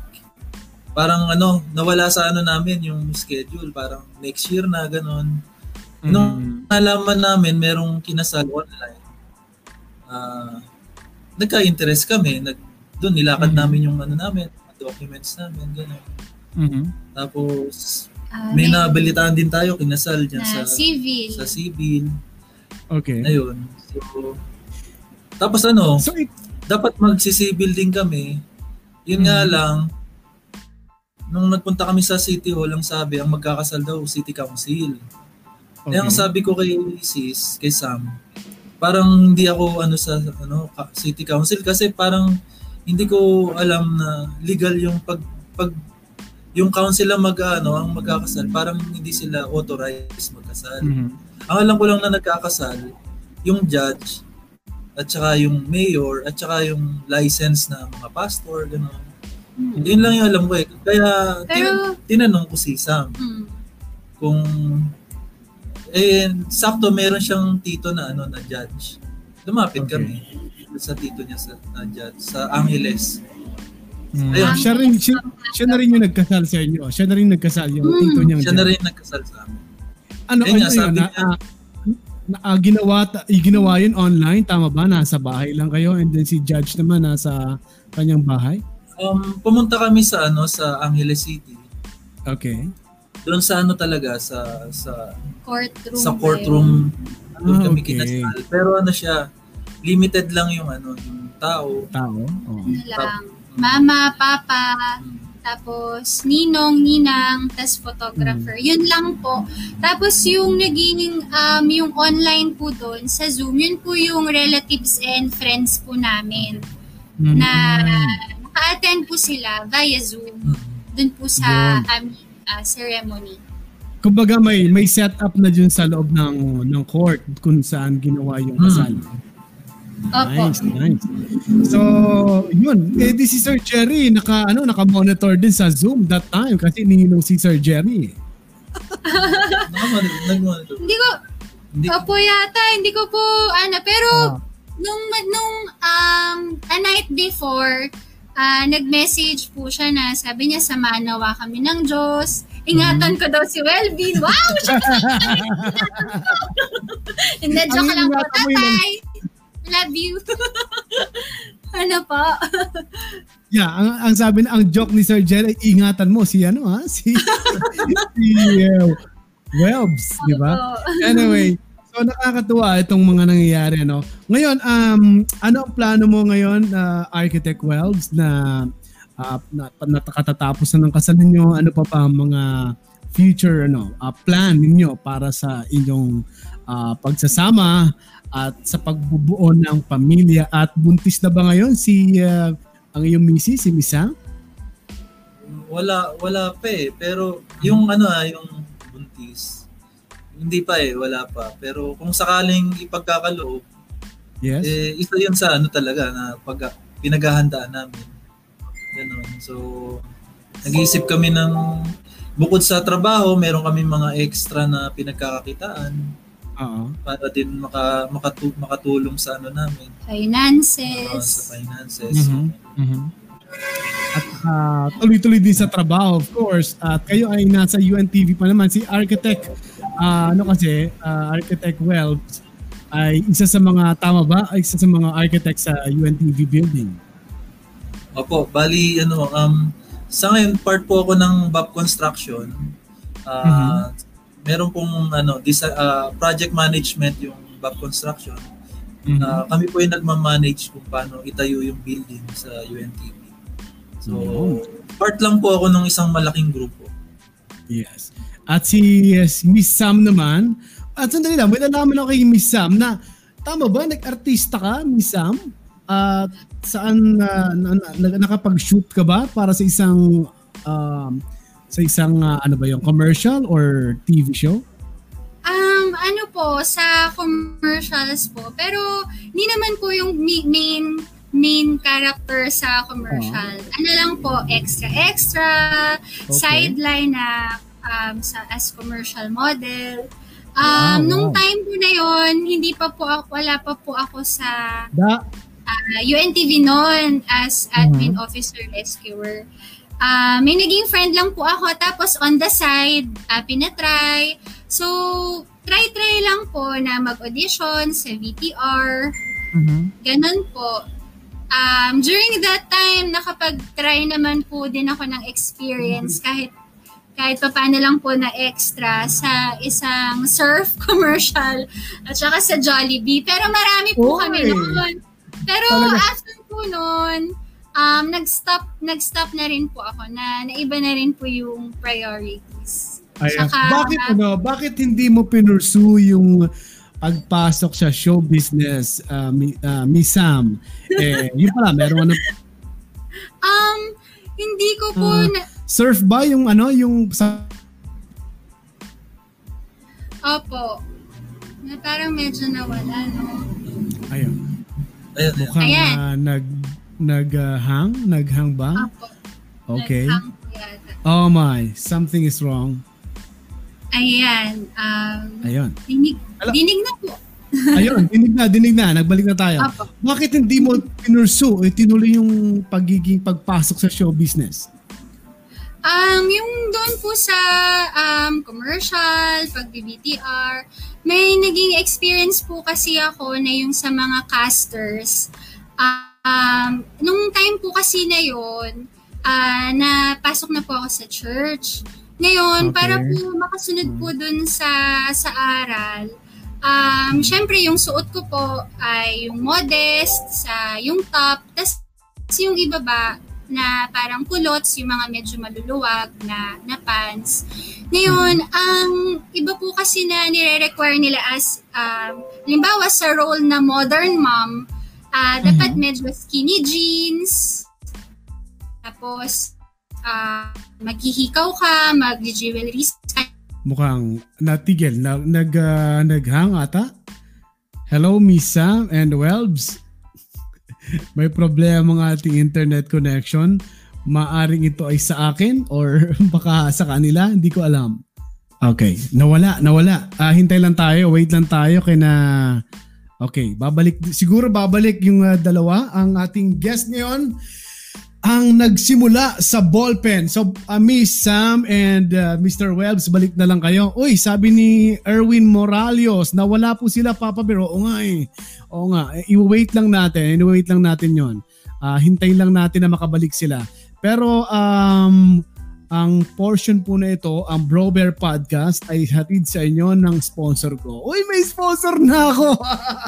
[SPEAKER 2] parang ano, nawala sa ano namin yung schedule, parang next year na ganun. Mm. Nung nalaman namin merong kinasal online, uh, nagka-interest kami, nag, doon nilakad mm. namin yung ano namin, documents namin, gano'n. Mm-hmm. Tapos, uh, may nabalitaan din tayo, kinasal dyan sa
[SPEAKER 3] civil.
[SPEAKER 2] Sa civil.
[SPEAKER 1] Okay.
[SPEAKER 2] Ayun. So, tapos ano, so, it, dapat magsi-civil din kami. Yun mm. nga lang, nung nagpunta kami sa City Hall, ang sabi, ang magkakasal daw, City Council. Okay. Kaya ang sabi ko kay sis, kay Sam, parang hindi ako ano sa ano City Council kasi parang hindi ko alam na legal yung pag pag yung council lang mag ano, ang magkakasal, parang hindi sila authorized magkasal. Mm-hmm. Ang alam ko lang na nagkakasal, yung judge at saka yung mayor at saka yung license na mga pastor, gano'n. Mm. Yun lang yung alam ko eh. Kaya Pero, tin- tinanong ko si Sam mm. kung eh sakto meron siyang tito na ano na judge. Lumapit okay. kami sa tito niya sa na judge sa Angeles.
[SPEAKER 1] Mm. Ayun, siya, rin, siya, siya na rin yung nagkasal sa inyo. Siya na rin nagkasal yung mm. tito niya.
[SPEAKER 2] Siya na rin nagkasal sa amin.
[SPEAKER 1] Ano, Ayun, ano yun? Na, uh, na, uh, ginawa, ginawa yun online, tama ba? Nasa bahay lang kayo and then si judge naman nasa kanyang bahay?
[SPEAKER 2] Um, pumunta kami sa ano sa Angeles City.
[SPEAKER 1] Okay.
[SPEAKER 2] Doon sa ano talaga sa sa
[SPEAKER 3] courtroom.
[SPEAKER 2] Sa courtroom doon ah, kami okay. kinasal. Pero ano siya, limited lang yung ano, yung tao.
[SPEAKER 1] Tao.
[SPEAKER 3] Oh. Ano lang. Mama, papa, hmm. tapos ninong, ninang, tas photographer. Hmm. Yun lang po. Tapos yung naging um, yung online po doon sa Zoom, yun po yung relatives and friends po namin. Hmm. Na naka-attend po sila via Zoom dun po sa um, uh, ceremony.
[SPEAKER 1] Kumbaga may may setup na dun sa loob ng ng court kung saan ginawa yung kasal. Hmm.
[SPEAKER 3] Opo.
[SPEAKER 1] Nice, nice. So, yun. Eh, di si Sir Jerry, naka, ano, naka-monitor din sa Zoom that time kasi ninong si Sir Jerry.
[SPEAKER 2] Nag-monitor.
[SPEAKER 3] Hindi ko, hindi. Opo yata, hindi ko po, ano, pero, ah. nung, nung, um, a night before, uh, nag-message po siya na sabi niya, samanawa kami ng Diyos. Ingatan ko daw si Welby. Wow! Hindi, joke lang po. Tatay! Love you. ano po?
[SPEAKER 1] yeah, ang, ang sabi na, ang joke ni Sir Jerry, ingatan mo si ano ha? Si, si uh, Welbs, di ba? Anyway, So nakakatuwa itong mga nangyayari no. Ngayon um ano ang plano mo ngayon uh, Architect Wells na uh, na, na ng kasal ninyo ano pa pa mga future ano uh, plan ninyo para sa inyong uh, pagsasama at sa pagbubuo ng pamilya at buntis na ba ngayon si uh, ang iyong misi si Misa?
[SPEAKER 2] Wala wala pa eh pero yung ano yung buntis hindi pa eh, wala pa. Pero kung sakaling ipagkakaloob,
[SPEAKER 1] yes.
[SPEAKER 2] eh, isa yun sa ano talaga na pag pinaghahandaan namin. Ganun. So, nag-iisip kami ng bukod sa trabaho, meron kami mga extra na pinagkakakitaan.
[SPEAKER 1] Uh-huh.
[SPEAKER 2] Para din maka, makatu- makatulong sa ano namin.
[SPEAKER 3] Finances. Uh,
[SPEAKER 2] sa finances.
[SPEAKER 1] Mm-hmm. Mm-hmm. At uh, tuloy-tuloy din sa trabaho, of course. At kayo ay nasa UNTV pa naman. Si Architect uh, ano kasi, uh, Architect Wells ay isa sa mga, tama ba? Ay isa sa mga architect sa UNTV building.
[SPEAKER 2] Opo, bali ano, um, sa ngayon part po ako ng BAP Construction. Uh, mm-hmm. meron pong ano, this, uh, project management yung Bob Construction. Mm-hmm. Uh, kami po yung nagma-manage kung paano itayo yung building sa UNTV. So, mm-hmm. part lang po ako ng isang malaking grupo.
[SPEAKER 1] Yes. At si yes, Miss Sam naman, at sandali lang, may nalaman ako kay Miss Sam na, tama ba, nag-artista ka, Miss Sam? At uh, saan uh, na, na, nakapag-shoot ka ba para sa isang um, sa isang uh, ano ba yung commercial or TV show?
[SPEAKER 3] Um, ano po, sa commercials po. Pero, hindi naman po yung main main character sa commercial. Oh. Ano lang po, extra-extra, okay. sideline na um, sa as commercial model. Um, wow, nung wow. time po na yon hindi pa po ako, wala pa po ako sa da? uh, UNTV noon as admin uh-huh. officer rescuer. Uh, may naging friend lang po ako tapos on the side, uh, pinatry. So, try-try lang po na mag-audition sa VTR. Mm-hmm. Ganun po. Um, during that time, nakapag-try naman po din ako ng experience mm-hmm. kahit kahit pa paano lang po na extra sa isang surf commercial at saka sa Jollibee. Pero marami po Oy. kami noon. Pero Talaga. after po noon, um, nag-stop, nag-stop na rin po ako na naiba na rin po yung priorities.
[SPEAKER 1] Ayan. Saka, bakit ano, bakit hindi mo pinursu yung pagpasok sa show business, uh, mi, uh, Miss Sam? Eh, yun pala, meron ano?
[SPEAKER 3] Um, hindi ko po uh, na...
[SPEAKER 1] Surf ba yung ano, yung sa...
[SPEAKER 3] Opo. Na parang medyo nawala, no?
[SPEAKER 1] Ayun.
[SPEAKER 2] Ayun.
[SPEAKER 1] Mukhang Ayan. Uh, nag, nag-hang? Uh, nag-hang ba?
[SPEAKER 3] Opo.
[SPEAKER 1] Okay. Nag-hang Oh my, something is wrong.
[SPEAKER 3] Ayan. Um,
[SPEAKER 1] Ayun.
[SPEAKER 3] Dinig, dinig na po.
[SPEAKER 1] Ayun, dinig na, dinig na. Nagbalik na tayo. Apo. Bakit hindi mo pinursu o tinuloy yung pagiging pagpasok sa show business?
[SPEAKER 3] Um, yung doon po sa um, commercial, pag-BTR, may naging experience po kasi ako na yung sa mga casters. Um, nung time po kasi na yon, uh, napasok na po ako sa church. Ngayon, okay. para po makasunod po hmm. dun sa sa aral, um, syempre yung suot ko po ay yung modest, sa yung top, tas yung ibaba na parang kulots, yung mga medyo maluluwag na, na pants. Ngayon, ang iba po kasi na nire-require nila as, um, limbawa sa role na modern mom, uh, dapat mm-hmm. medyo skinny jeans, tapos uh, maghihikaw ka, mag-jewelry ka.
[SPEAKER 1] Mukhang natigil. Na, nag, uh, naghang ata? Hello, Miss Sam and Welbs. May problema ng ating internet connection. Maaring ito ay sa akin or baka sa kanila. Hindi ko alam. Okay. Nawala, nawala. Uh, hintay lang tayo. Wait lang tayo kay na... Okay, babalik. Siguro babalik yung uh, dalawa. Ang ating guest ngayon ang nagsimula sa ballpen. So, uh, Miss Sam and uh, Mr. Welbs, balik na lang kayo. Uy, sabi ni Erwin Moralios na wala po sila, Papa Bear. Oo nga eh. Oo nga. Eh, i-wait lang natin. I-wait lang natin yon. Uh, hintayin lang natin na makabalik sila. Pero, um, ang portion po na ito, ang Bro Bear Podcast ay hatid sa inyo ng sponsor ko. Uy, may sponsor na ako!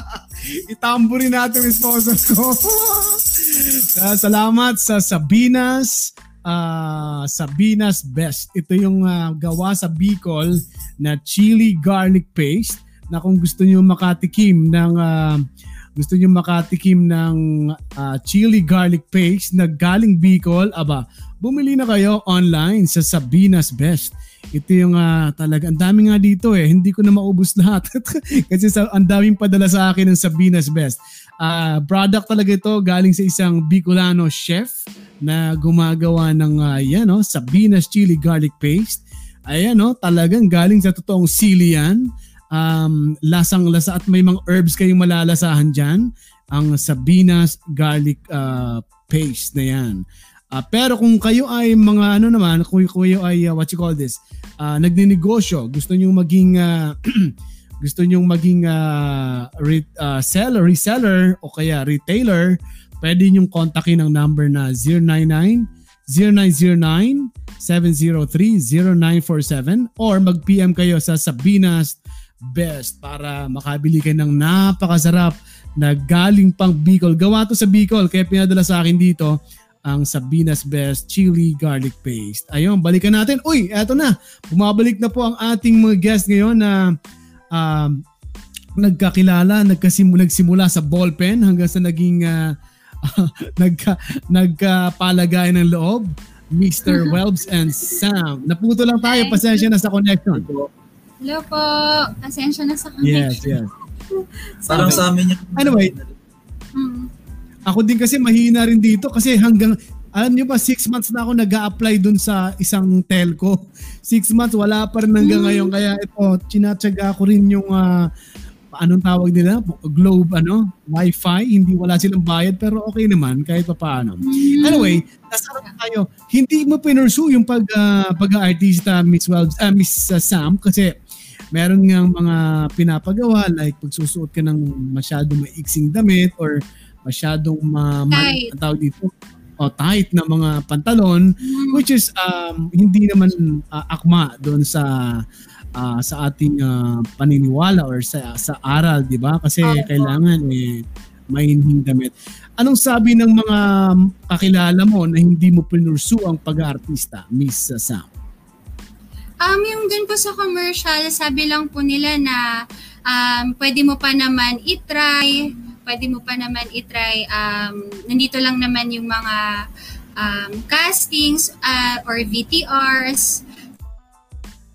[SPEAKER 1] Itambo rin natin yung sponsor ko. Salamat sa Sabinas, uh, Sabinas Best. Ito yung uh, gawa sa Bicol na chili garlic paste na kung gusto niyo makatikim ng uh, gusto niyo makatikim ng uh, chili garlic paste na galing Bicol, aba, bumili na kayo online sa Sabinas Best. Ito yung uh, talaga, ang dami nga dito eh, hindi ko na maubos lahat. Kasi sa, ang daming padala sa akin ng Sabinas Best. Uh, product talaga ito galing sa isang Bicolano chef na gumagawa ng uh, yan, no, Sabinas Chili Garlic Paste. Ayan, no, talagang galing sa totoong sili yan. Um, lasang lasa at may mga herbs kayong malalasahan dyan. Ang Sabinas Garlic uh, Paste na yan. Uh, pero kung kayo ay mga ano naman, kung kayo ay uh, what you call this, uh, nagninegosyo, gusto niyo maging uh, gusto niyo maging uh, re, uh, seller, reseller o kaya retailer, pwede niyo kontakin ang number na 099 0909 703-0947 or mag-PM kayo sa Sabinas Best para makabili kayo ng napakasarap na galing pang Bicol. Gawa to sa Bicol kaya pinadala sa akin dito ang Sabinas Best Chili Garlic Paste. Ayun, balikan natin. Uy, eto na. Bumabalik na po ang ating mga guest ngayon na um, nagkakilala, nagkasimula, nagsimula sa ballpen hanggang sa naging uh, nagka, nagkapalagay ng loob. Mr. Welbs and Sam. Naputo lang tayo. Pasensya na sa connection.
[SPEAKER 3] Hello po. Pasensya na sa connection.
[SPEAKER 1] Yes, yes.
[SPEAKER 2] Parang sa amin yung...
[SPEAKER 1] Anyway,
[SPEAKER 3] Mm.
[SPEAKER 1] Ako din kasi mahina rin dito kasi hanggang alam niyo ba, six months na ako nag apply dun sa isang telco. Six months, wala pa rin hanggang
[SPEAKER 3] Mm.
[SPEAKER 1] ngayon. Kaya ito, chinatsaga ko rin yung, ah, anong tawag nila? Globe, ano? Wi-Fi. Hindi, wala silang bayad, pero okay naman, kahit pa paano.
[SPEAKER 3] Mm.
[SPEAKER 1] Anyway, nasa na tayo. Hindi mo pinursue yung pag, ah, pag-artista, Miss Wells, ah, Miss ah, Sam, kasi meron nga mga pinapagawa like pagsusuot ka ng masyadong maiksing damit or masyadong ma, ma tawag dito o tight na mga pantalon
[SPEAKER 3] Mm.
[SPEAKER 1] which is um, hindi naman ah, akma doon sa ah, sa ating ah, paniniwala or sa sa aral, 'di ba? Kasi
[SPEAKER 3] Opo.
[SPEAKER 1] kailangan eh mahinding damit. Anong sabi ng mga kakilala mo na hindi mo pinursue ang pag-aartista, Miss Sam?
[SPEAKER 3] Um, yung dun po sa commercial, sabi lang po nila na um, pwede mo pa naman itry, pwede mo pa naman itry, um, nandito lang naman yung mga um, castings uh, or VTRs.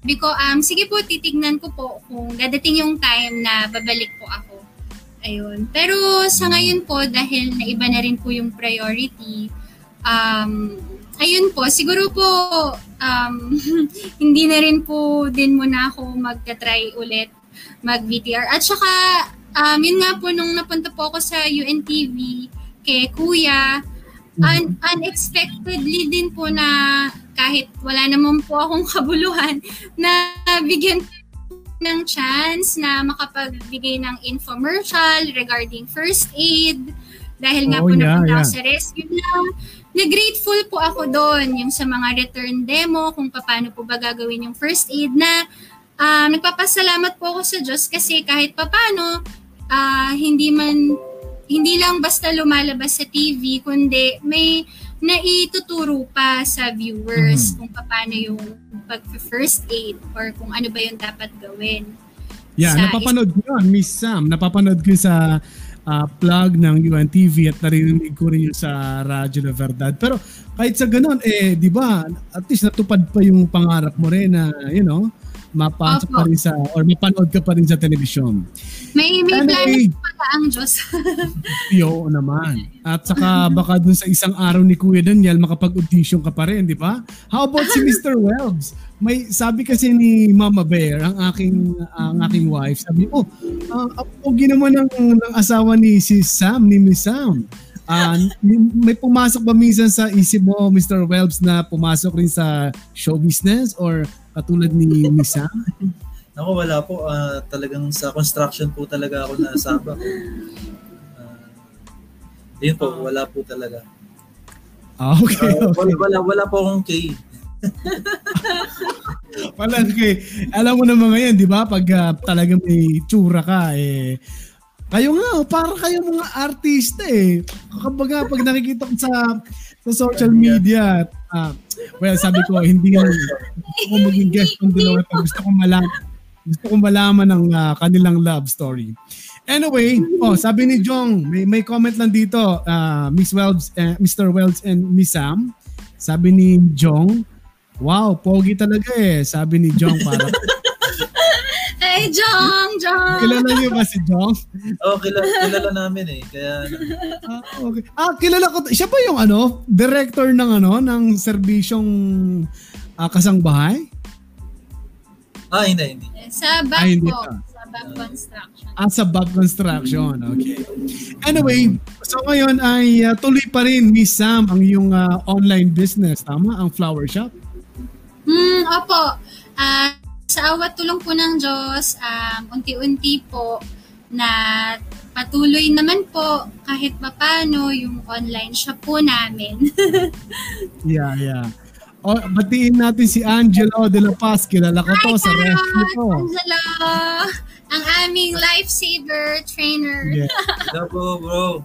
[SPEAKER 3] Ko, um, sige po, titignan ko po kung dadating yung time na babalik po ako. Ayun. Pero sa ngayon po, dahil naiba na rin po yung priority, um, ayun po, siguro po, um, hindi na rin po din muna ako magta-try ulit mag-VTR. At saka, um, yun nga po, nung napunta po ako sa UNTV kay Kuya, un- unexpectedly din po na kahit wala naman po akong kabuluhan, na bigyan ng chance na makapagbigay ng infomercial regarding first aid dahil nga
[SPEAKER 1] Oh,
[SPEAKER 3] po
[SPEAKER 1] yeah,
[SPEAKER 3] napunta ako
[SPEAKER 1] yeah.
[SPEAKER 3] sa rescue na na-grateful po ako doon yung sa mga return demo kung paano po ba gagawin yung first aid na ah, nagpapasalamat po ako sa Diyos kasi kahit papano ah, hindi man hindi lang basta lumalabas sa TV kundi may naituturo pa sa viewers kung paano yung pag first aid or kung ano ba yung dapat gawin.
[SPEAKER 1] Yeah,
[SPEAKER 3] Sa
[SPEAKER 1] napapanood ko yun, Miss Sam. Napapanood ko sa ah, plug ng UNTV at narinig ko rin yun sa Radyo La Verdad. Pero kahit sa ganun, eh, di ba, at least natupad pa yung pangarap mo rin na, you know, mapasok pa rin sa, or mapanood ka pa rin sa telebisyon.
[SPEAKER 3] May may
[SPEAKER 1] Anyway.
[SPEAKER 3] plano pala ang Diyos.
[SPEAKER 1] Yo naman. At saka baka dun sa isang araw ni Kuya Daniel makapag-audition ka pa rin, di ba? How about si Mr. Welbs? May sabi kasi ni Mama Bear, ang aking ang aking wife, sabi, "Oh, uh, pogi naman ng, ng asawa ni si Sam, ni Miss Sam." Ah, may pumasok ba minsan sa isip mo, Mr. Welbs, na pumasok rin sa show business or katulad ni Miss Sam?
[SPEAKER 2] Ako wala po, ah, talagang sa construction po talaga ako nasabak. Uh, yun po, wala po talaga.
[SPEAKER 1] Ah, okay,
[SPEAKER 2] Ah,
[SPEAKER 1] okay.
[SPEAKER 2] wala, wala, wala po akong K.
[SPEAKER 1] Walang kay, alam mo naman ngayon, di ba? Pag ah, talagang may tsura ka, eh, kayo nga, oh, para kayo mga artista eh. Kapag pag nakikita ko sa sa social media, ah, well, sabi ko, hindi nga, gusto ko maging guest kung dalawa to. Gusto ko malaman, gusto ko malaman ng ah, kanilang love story. Anyway, oh, sabi ni Jong, may, may comment lang dito, ah, Miss Wells, eh, Mr. Wells and Miss Sam. Sabi ni Jong, wow, pogi talaga eh. Sabi ni Jong, para
[SPEAKER 3] Ay, Jong! Jong!
[SPEAKER 1] kilala niyo ba si Jong?
[SPEAKER 2] Oh, kilala, kilala namin eh. Kaya,
[SPEAKER 1] Ah, okay. Ah, kilala ko. Siya ba yung ano, director ng ano, ng serbisyong ah, kasangbahay?
[SPEAKER 2] ah, hindi, hindi.
[SPEAKER 3] Sa back
[SPEAKER 1] Ay, hindi pa.
[SPEAKER 3] Sa back construction.
[SPEAKER 1] Ah, sa Bob Construction. Okay. Anyway, so ngayon ay ah, tuloy pa rin, Miss Sam, ang iyong ah, online business. Tama? Ang flower shop?
[SPEAKER 3] Hmm, opo. Ah, sa awat tulong po ng Diyos, um, unti-unti po na patuloy naman po kahit papano yung online shop po namin.
[SPEAKER 1] Yeah, yeah. Oh, batiin natin si Angelo de la Paz. Kilala ko to
[SPEAKER 3] Hi,
[SPEAKER 1] sa rescue ko.
[SPEAKER 3] Angela! Ang aming lifesaver trainer.
[SPEAKER 1] Yeah.
[SPEAKER 2] Labo, bro.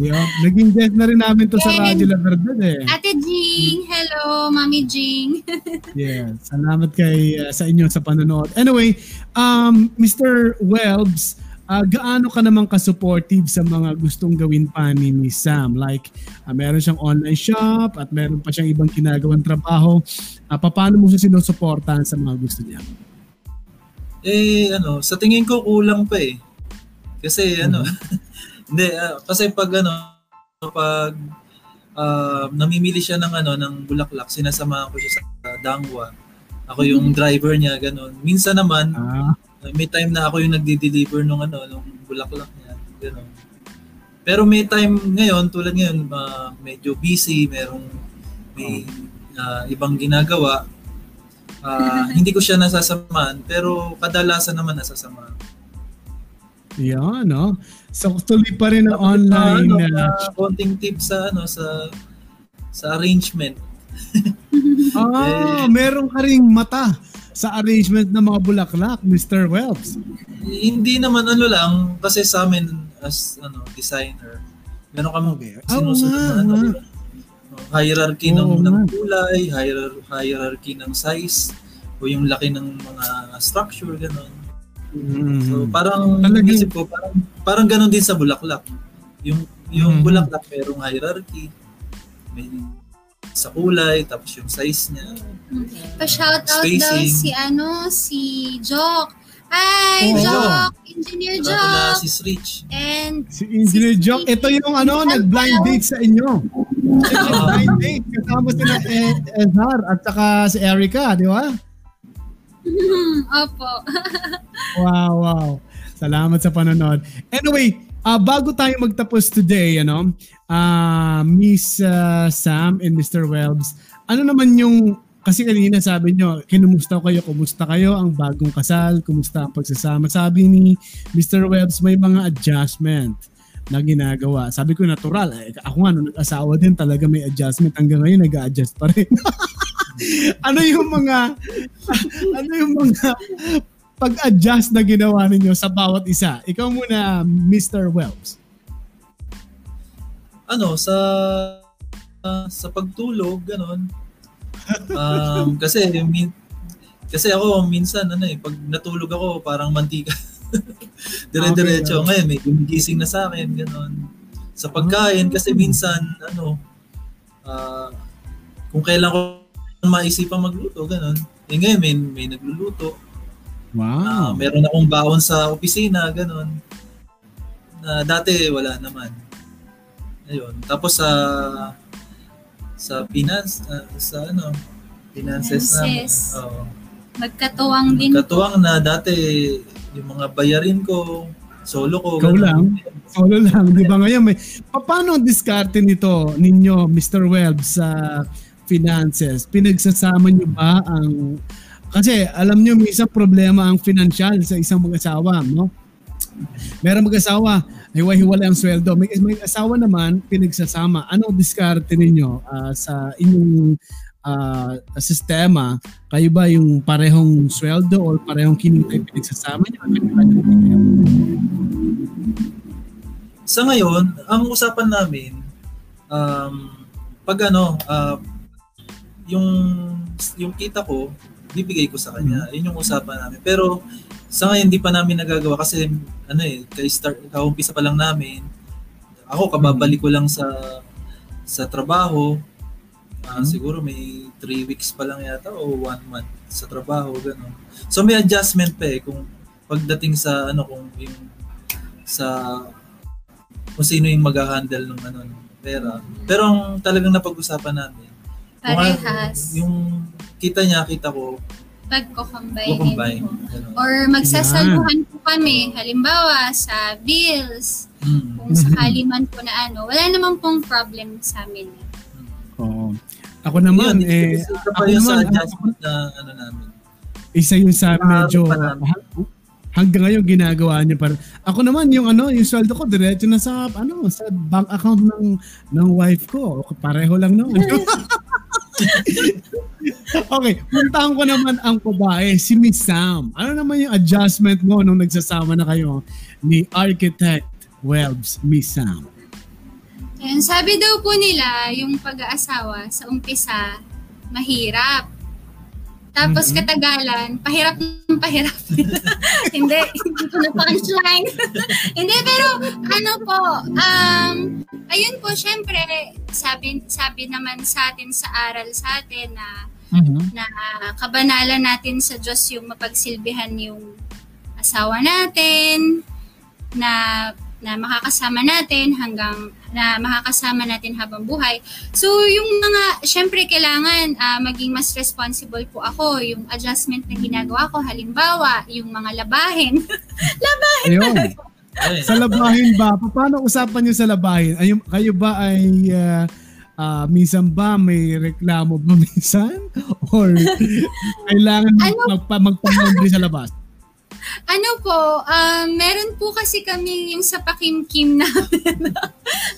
[SPEAKER 1] Yeah. Naging guest na rin namin to sa
[SPEAKER 3] And-
[SPEAKER 1] Radyo La Verdad eh.
[SPEAKER 3] Ate Jing, hello, Mami Jing.
[SPEAKER 1] Yeah. Salamat kay uh, sa inyo sa panonood. Anyway, um Mr. Welbs, uh, gaano ka naman ka-supportive sa mga gustong gawin pa ni Sam? Like, uh, meron siyang online shop at meron pa siyang ibang ginagawang trabaho. Uh, paano mo siya sinusuportahan sa mga gusto niya?
[SPEAKER 2] Eh, ano, sa tingin ko kulang pa eh. Kasi ano, hindi, ah, kasi pag ano, pag ah, namimili siya ng ano, ng bulaklak, sinasamahan ko siya sa Dangwa. Ako yung driver niya, ganun. Minsan naman,
[SPEAKER 1] Ah,
[SPEAKER 2] may time na ako yung nagdi-deliver nung ano, nung bulaklak niya, ganun. Pero may time ngayon, tulad ngayon, ah, medyo busy, merong may ah, ibang ginagawa. Ah, hindi ko siya nasasamahan, pero kadalasan naman nasasamahan.
[SPEAKER 1] Yan, no? So, tuloy pa rin ang online
[SPEAKER 2] ano,
[SPEAKER 1] na...
[SPEAKER 2] ah, konting tips sa ano sa sa arrangement.
[SPEAKER 1] Ah, meron ka ring mata sa arrangement ng mga bulaklak, Mr. Welbs.
[SPEAKER 2] Hindi naman ano lang kasi sa amin as ano designer, meron kami
[SPEAKER 1] Okay.
[SPEAKER 2] sinusunod
[SPEAKER 1] Oo nga,
[SPEAKER 2] na ano,
[SPEAKER 1] nga.
[SPEAKER 2] di ba? hierarchy
[SPEAKER 1] Oo
[SPEAKER 2] ng,
[SPEAKER 1] nga.
[SPEAKER 2] ng kulay, hierar- hierarchy ng size o yung laki ng mga structure ganun.
[SPEAKER 1] Mm.
[SPEAKER 2] So parang
[SPEAKER 1] Talagang-
[SPEAKER 2] isip ko parang parang ganun din sa bulaklak. Yung yung
[SPEAKER 1] Mhm.
[SPEAKER 2] bulaklak merong hierarchy. May sa kulay tapos yung size niya.
[SPEAKER 3] Pa-shoutout daw
[SPEAKER 2] Spacing.
[SPEAKER 3] si ano, si Jock. Hi,
[SPEAKER 1] Oo.
[SPEAKER 3] Jock! Engineer Jock!
[SPEAKER 2] si Rich.
[SPEAKER 3] And
[SPEAKER 1] Si Engineer
[SPEAKER 3] Si-
[SPEAKER 1] Jock, ito yung ano, nag-blind date sa inyo. Nag-blind date. Kasama sila eh, Ezar at saka si Erica, di ba?
[SPEAKER 3] opo.
[SPEAKER 1] Wow, wow. Salamat sa panonood. Anyway, ah bago tayo magtapos today, ano, ah Miss ah, Sam and Mr. Welbs, ano naman yung kasi kanina sabi nyo, kinumusta kayo, kumusta kayo ang bagong kasal, kumusta ang pagsasama. Sabi ni Mr. Welbs, may mga adjustment na ginagawa. Sabi ko natural. Eh, ako nga, nung nag-asawa din talaga may adjustment. Hanggang ngayon, nag-a-adjust pa rin. ano yung mga ano yung mga pag-adjust na ginawa ninyo sa bawat isa? Ikaw muna, Mr. Wells.
[SPEAKER 2] ano sa ah, sa pagtulog ganon um, kasi min, kasi ako minsan ano eh pag natulog ako parang mantika dire-diretso
[SPEAKER 1] Okay.
[SPEAKER 2] ngayon may gumigising na sa akin ganon sa pagkain kasi minsan ano ah, kung kailan ko maisipang magluto ganon eh ngayon may, may nagluluto
[SPEAKER 1] Wow.
[SPEAKER 2] meron akong baon sa opisina, ganun. Na dati wala naman. Ayun. Tapos sa sa finance ah, sa ano, finances.
[SPEAKER 3] Finances.
[SPEAKER 2] Oo.
[SPEAKER 3] Magkatuwang din po.
[SPEAKER 2] Katuwang na dati yung mga bayarin ko, solo ko.
[SPEAKER 1] Ikaw
[SPEAKER 2] ganun.
[SPEAKER 1] lang? Solo lang, di ba ngayon? May, Pa- paano ang diskarte nito ninyo, Mr. Wells, sa finances? Pinagsasama nyo ba ang... Kasi alam nyo, may isang problema ang financial sa isang mag-asawa, no? Meron mag-asawa, hiwa-hiwala ang sweldo. May, may asawa naman, pinagsasama. Ano diskarte ninyo ah, sa inyong ah, sistema? Kayo ba yung parehong sweldo o parehong kinita pinagsasama nyo?
[SPEAKER 2] Sa ngayon, ang usapan namin um pag ano, ah, yung yung kita ko, bibigay ko sa kanya. Yun yung usapan namin. Pero sa ngayon hindi pa namin nagagawa kasi ano eh, kay start kaumpisa pa lang namin. Ako kababalik ko lang sa sa trabaho. Ah,
[SPEAKER 1] Mhm.
[SPEAKER 2] siguro may three weeks pa lang yata o one month sa trabaho ganun. So may adjustment pa eh kung pagdating sa ano kung yung sa kung sino yung mag-handle ng ano ng pera. Pero ang talagang napag-usapan namin
[SPEAKER 3] Parehas.
[SPEAKER 2] yung kita niya, kita ko,
[SPEAKER 3] Pagko-combine.
[SPEAKER 2] combine.
[SPEAKER 3] Or magsasaluhan po kami. Halimbawa, sa bills.
[SPEAKER 2] Mm.
[SPEAKER 3] Kung sakali man po na ano. Wala naman pong problem sa amin.
[SPEAKER 1] Oo. Ako naman,
[SPEAKER 2] Yun,
[SPEAKER 1] eh,
[SPEAKER 2] isa pa
[SPEAKER 1] ako
[SPEAKER 2] yun sa
[SPEAKER 1] naman,
[SPEAKER 2] adjustment na ano namin.
[SPEAKER 1] isa yun sa medyo, hanggang ngayon ginagawa niya pa. Ako naman, yung ano, yung sweldo ko, diretso na sa, ano, sa bank account ng, ng wife ko. Pareho lang naman. okay, puntahan ko naman ang babae, si Miss Sam. Ano naman yung adjustment mo nung nagsasama na kayo ni Architect Welbs, Miss Sam?
[SPEAKER 3] Ayun, sabi daw po nila, yung pag-aasawa sa umpisa, mahirap. Tapos mm-hmm. katagalan, pahirap ng pahirap. hindi, hindi ko na punchline. hindi, pero ano po, um, ayun po, syempre, sabi, sabi naman sa atin sa aral sa atin na mm-hmm. na kabanalan natin sa Diyos yung mapagsilbihan yung asawa natin, na na makakasama natin hanggang na makakasama natin habang buhay. So, yung mga, syempre, kailangan uh, maging mas responsible po ako. Yung adjustment na ginagawa ko, halimbawa, yung mga labahin. labahin
[SPEAKER 1] Ayun. sa labahin ba? Paano usapan niyo sa labahin? Ay, kayo ba ay uh, uh, minsan ba may reklamo ba minsan? Or kailangan ano? magpa, magpa sa labas?
[SPEAKER 3] Ano po, um, meron po kasi kami yung sa pakimkim namin.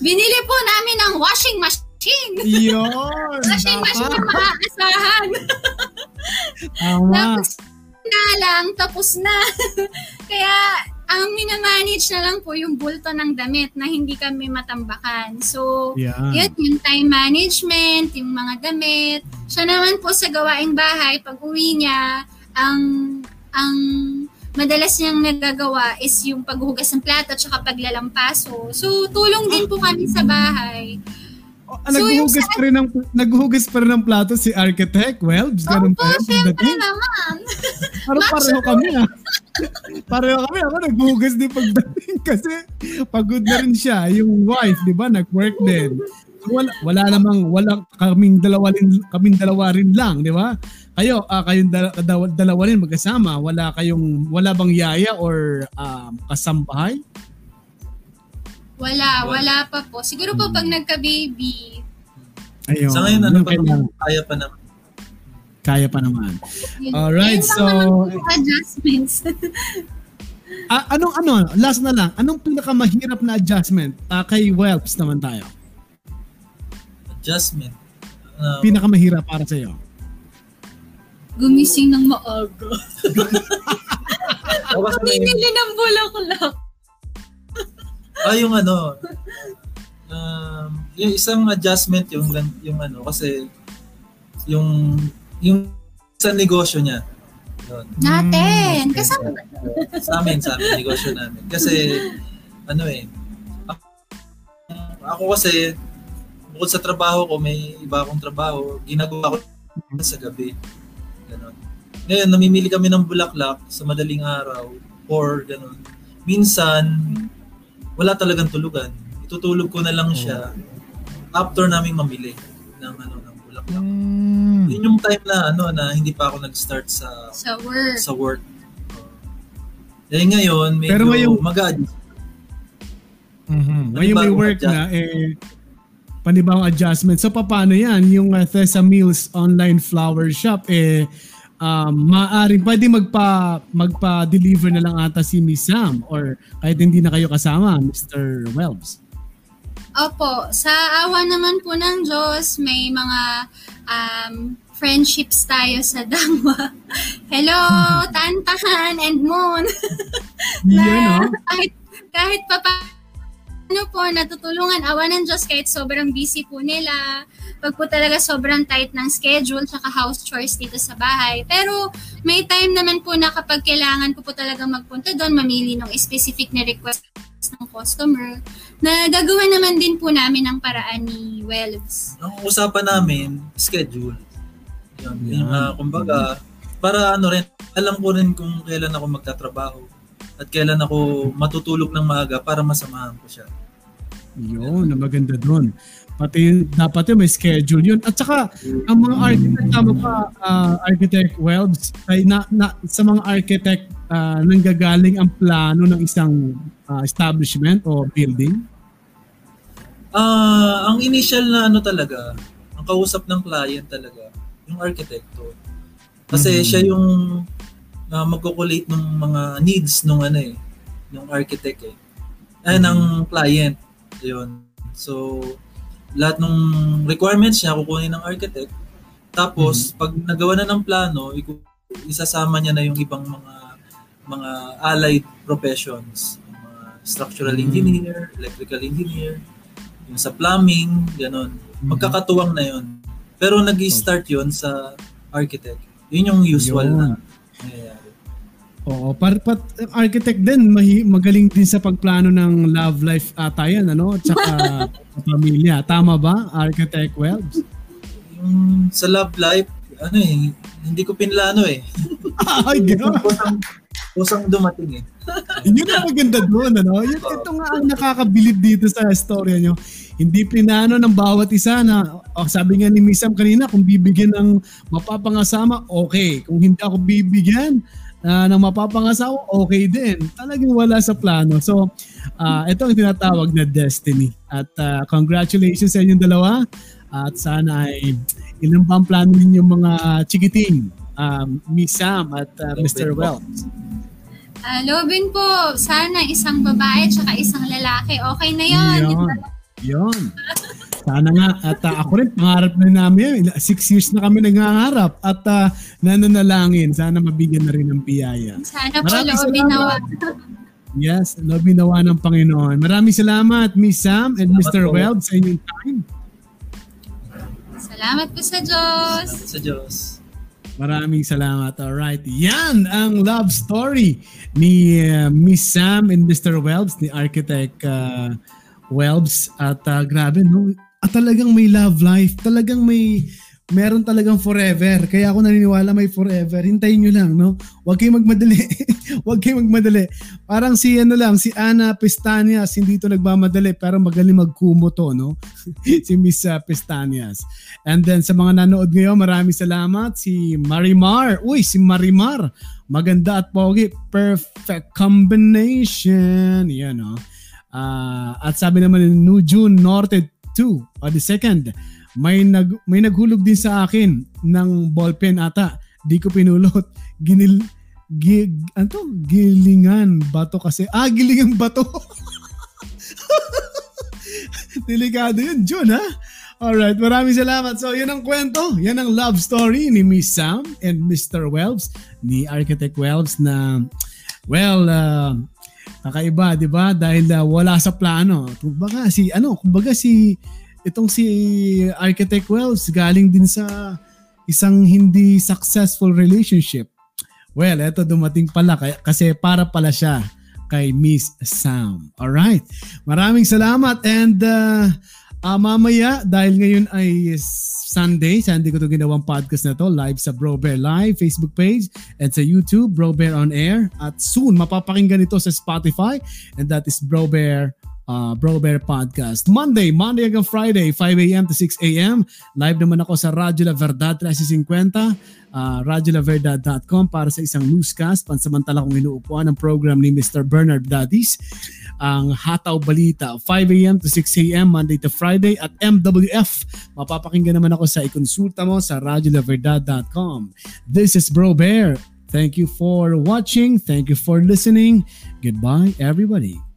[SPEAKER 3] Binili po namin ng washing machine.
[SPEAKER 1] Yun!
[SPEAKER 3] washing machine na maaasahan.
[SPEAKER 1] Tama.
[SPEAKER 3] Tapos na lang, tapos na. Kaya ang minamanage na lang po yung bulto ng damit na hindi kami matambakan. So, yeah. yun, yung time management, yung mga damit. Siya naman po sa gawaing bahay, pag uwi niya, ang ang madalas niyang nagagawa is yung paghuhugas ng plato at saka paglalampaso. So, tulong din po kami sa bahay.
[SPEAKER 1] Oh, so, naghuhugas sa... pa rin ng naghuhugas pa rin ng plato si Architect. Well, ganun
[SPEAKER 3] pa rin. Siyempre naman.
[SPEAKER 1] Parang pareho kami ah. pareho kami. Ako naghuhugas din pagdating kasi pagod na rin siya. Yung wife, di ba, nag-work din. So, wala, wala namang, walang kaming dalawa rin, kaming dalawa rin lang, di ba? Kayo, uh, kayong dala, dalawa, dalawa rin magkasama, wala kayong, wala bang yaya or um, kasambahay?
[SPEAKER 3] Wala, wala pa po. Siguro po pag nagka-baby.
[SPEAKER 2] Ayun. Sa ngayon, ano pa naman? Kaya pa naman.
[SPEAKER 1] Kaya pa naman. Alright, so...
[SPEAKER 3] Adjustments.
[SPEAKER 1] uh, anong ano, last na lang, anong pinakamahirap na adjustment? Uh, kay Welps naman tayo.
[SPEAKER 2] Adjustment? Uh,
[SPEAKER 1] pinakamahirap para sa iyo?
[SPEAKER 3] Gumising ng maaga. Bumili ng bulaklak.
[SPEAKER 2] ah, yung ano, um, yung isang adjustment yung yung ano kasi yung yung sa negosyo niya.
[SPEAKER 3] Yun. Natin. Okay. Kasama.
[SPEAKER 2] sa amin, sa amin, negosyo namin. Kasi, ano eh, ako kasi, bukod sa trabaho ko, may iba akong trabaho, ginagawa ko sa gabi. Ganon. Ngayon, namimili kami ng bulaklak sa madaling araw or ganon. Minsan, wala talagang tulugan. Itutulog ko na lang siya after naming mamili ng ano ng bulaklak. Mm. Yun yung time na ano na hindi pa ako nag-start sa
[SPEAKER 3] sa work.
[SPEAKER 2] Sa work. Uh, eh ngayon, medyo Pero ngayong, mag-adjust.
[SPEAKER 1] Mm-hmm. Ngayon may work na, eh, panibawang adjustment. So paano yan? Yung uh, Thessa Mills online flower shop, eh, um, maaaring pwede magpa, magpa-deliver na lang ata si Miss Sam or kahit hindi na kayo kasama, Mr. Welbs.
[SPEAKER 3] Opo, sa awa naman po ng Diyos, may mga um, friendships tayo sa Dangwa. Hello, Tantahan and Moon.
[SPEAKER 1] na, no?
[SPEAKER 3] kahit, kahit pa ano po, natutulungan, awa ng Diyos kahit sobrang busy po nila, pag po talaga sobrang tight ng schedule, tsaka house chores dito sa bahay. Pero may time naman po na kapag kailangan ko po talaga magpunta doon, mamili ng specific na request ng customer, na gagawa naman din po namin ang paraan ni Wells.
[SPEAKER 2] Ang usapan namin, schedule. Yun, yeah. yung, uh, kumbaga, para ano rin, alam ko rin kung kailan ako magtatrabaho at kailan ako matutulog ng maaga para masamahan ko siya.
[SPEAKER 1] Yun, na maganda doon. Pati dapat yung may schedule yun. At saka, ang mga architect, tama pa, uh, architect Welbs, ay na, na, sa mga architect, uh, nanggagaling ang plano ng isang uh, establishment o building?
[SPEAKER 2] Uh, ang initial na ano talaga, ang kausap ng client talaga, yung arkitekto. Kasi mm-hmm. siya yung na magko-collate ng mga needs nung ano eh, ng architect eh. Ay, ng client. Yun. So, lahat ng requirements niya kukunin ng architect. Tapos, pag nagawa na ng plano, isasama niya na yung ibang mga mga allied professions, mga structural
[SPEAKER 1] Mm.
[SPEAKER 2] engineer, electrical engineer, yung sa plumbing, ganun. Magkakatuwang na yon. Pero nag-start yon sa architect. Yun yung usual
[SPEAKER 1] Yun.
[SPEAKER 2] na nangyayari.
[SPEAKER 1] Oo, par pat architect din mahi, magaling din sa pagplano ng love life ata yan, ano? Tsaka sa pamilya. Tama ba, Architect Welbs?
[SPEAKER 2] Yung sa love life, ano eh, hindi ko pinlano eh.
[SPEAKER 1] Ay, gano'n.
[SPEAKER 2] Kusang, kusang dumating eh.
[SPEAKER 1] Yun ang maganda doon, ano? Yun, ito nga ang nakakabilib dito sa storya nyo. Hindi plinano ng bawat isa na, oh, sabi nga ni Misam kanina, kung bibigyan ng mapapangasama, okay. Kung hindi ako bibigyan uh, ng mapapangasawa, okay din. Talagang wala sa plano. So, uh, ito ang tinatawag na destiny. At uh, congratulations sa inyong dalawa. At sana ay ilan pa ang plano ninyong mga chikiting, um, Miss Sam at uh, Mr. Wells.
[SPEAKER 3] Ah, Lobin po, sana isang babae at isang lalaki. Okay na yun.
[SPEAKER 1] Yun. Yun. Sana nga. At uh, ako rin, pangarap na namin yan. Six years na kami nangangarap. At uh, nananalangin. Sana mabigyan na rin ng biyaya.
[SPEAKER 3] Sana po,
[SPEAKER 1] Maraming
[SPEAKER 3] Lobin nawa.
[SPEAKER 1] Yes, lobby nawa ng Panginoon. Maraming salamat, Miss Sam and
[SPEAKER 2] Salamat
[SPEAKER 1] Mr.
[SPEAKER 2] po.
[SPEAKER 1] Weld sa inyong time.
[SPEAKER 3] Salamat po sa Diyos.
[SPEAKER 2] Salamat sa Diyos.
[SPEAKER 1] Maraming salamat. Alright. Yan ang love story ni uh, Miss Sam and Mr. Welbs, ni Architect uh, Welbs. At uh, grabe, no? At talagang may love life. Talagang may meron talagang forever. Kaya ako naniniwala may forever. Hintayin nyo lang, no? Huwag kayong magmadali. Huwag kayong magmadali. Parang si ano lang, si Ana Pestanias, hindi ito nagmamadali, pero magaling magkumo to, no? si Miss uh, Pestanias. And then sa mga nanood ngayon, maraming salamat. Si Marimar. Uy, si Marimar. Maganda at pogi. Perfect combination. Yan, no? Ah, at sabi naman ni New June Norte 2, o the second, may nag may naghulog din sa akin ng ballpen ata. Di ko pinulot. Ginil gi, ano to? Gilingan bato kasi. Ah, gilingan bato. Delikado yun, June, ha? Alright, maraming salamat. So, yun ang kwento. Yan ang love story ni Miss Sam and Mr. Welbs, ni Architect Welbs na, well, uh, kakaiba, di ba? Dahil uh, wala sa plano. Kumbaga si, ano, kumbaga si, itong si Architect Wells galing din sa isang hindi successful relationship. Well, eto dumating pala kasi para pala siya kay Miss Sam. Alright. Maraming salamat and uh, ah, mamaya dahil ngayon ay Sunday, Sunday ko ito ginawang podcast na to live sa Bro Bear Live Facebook page and sa YouTube Bro Bear on Air. At soon mapapakinggan ito sa Spotify. And that is Bro Bear uh, Bro Bear Podcast. Monday, Monday hanggang Friday, 5 a.m. to 6 a.m. Live naman ako sa Radyo La Verdad 1350, uh, radyolaverdad.com para sa isang newscast. Pansamantala kong inuupuan ang program ni Mr. Bernard Dadis. Ang Hataw Balita, 5 a.m. to 6 a.m. Monday to Friday at MWF. Mapapakinggan naman ako sa ikonsulta mo sa radyolaverdad.com. This is Bro Bear. Thank you for watching. Thank you for listening. Goodbye, everybody.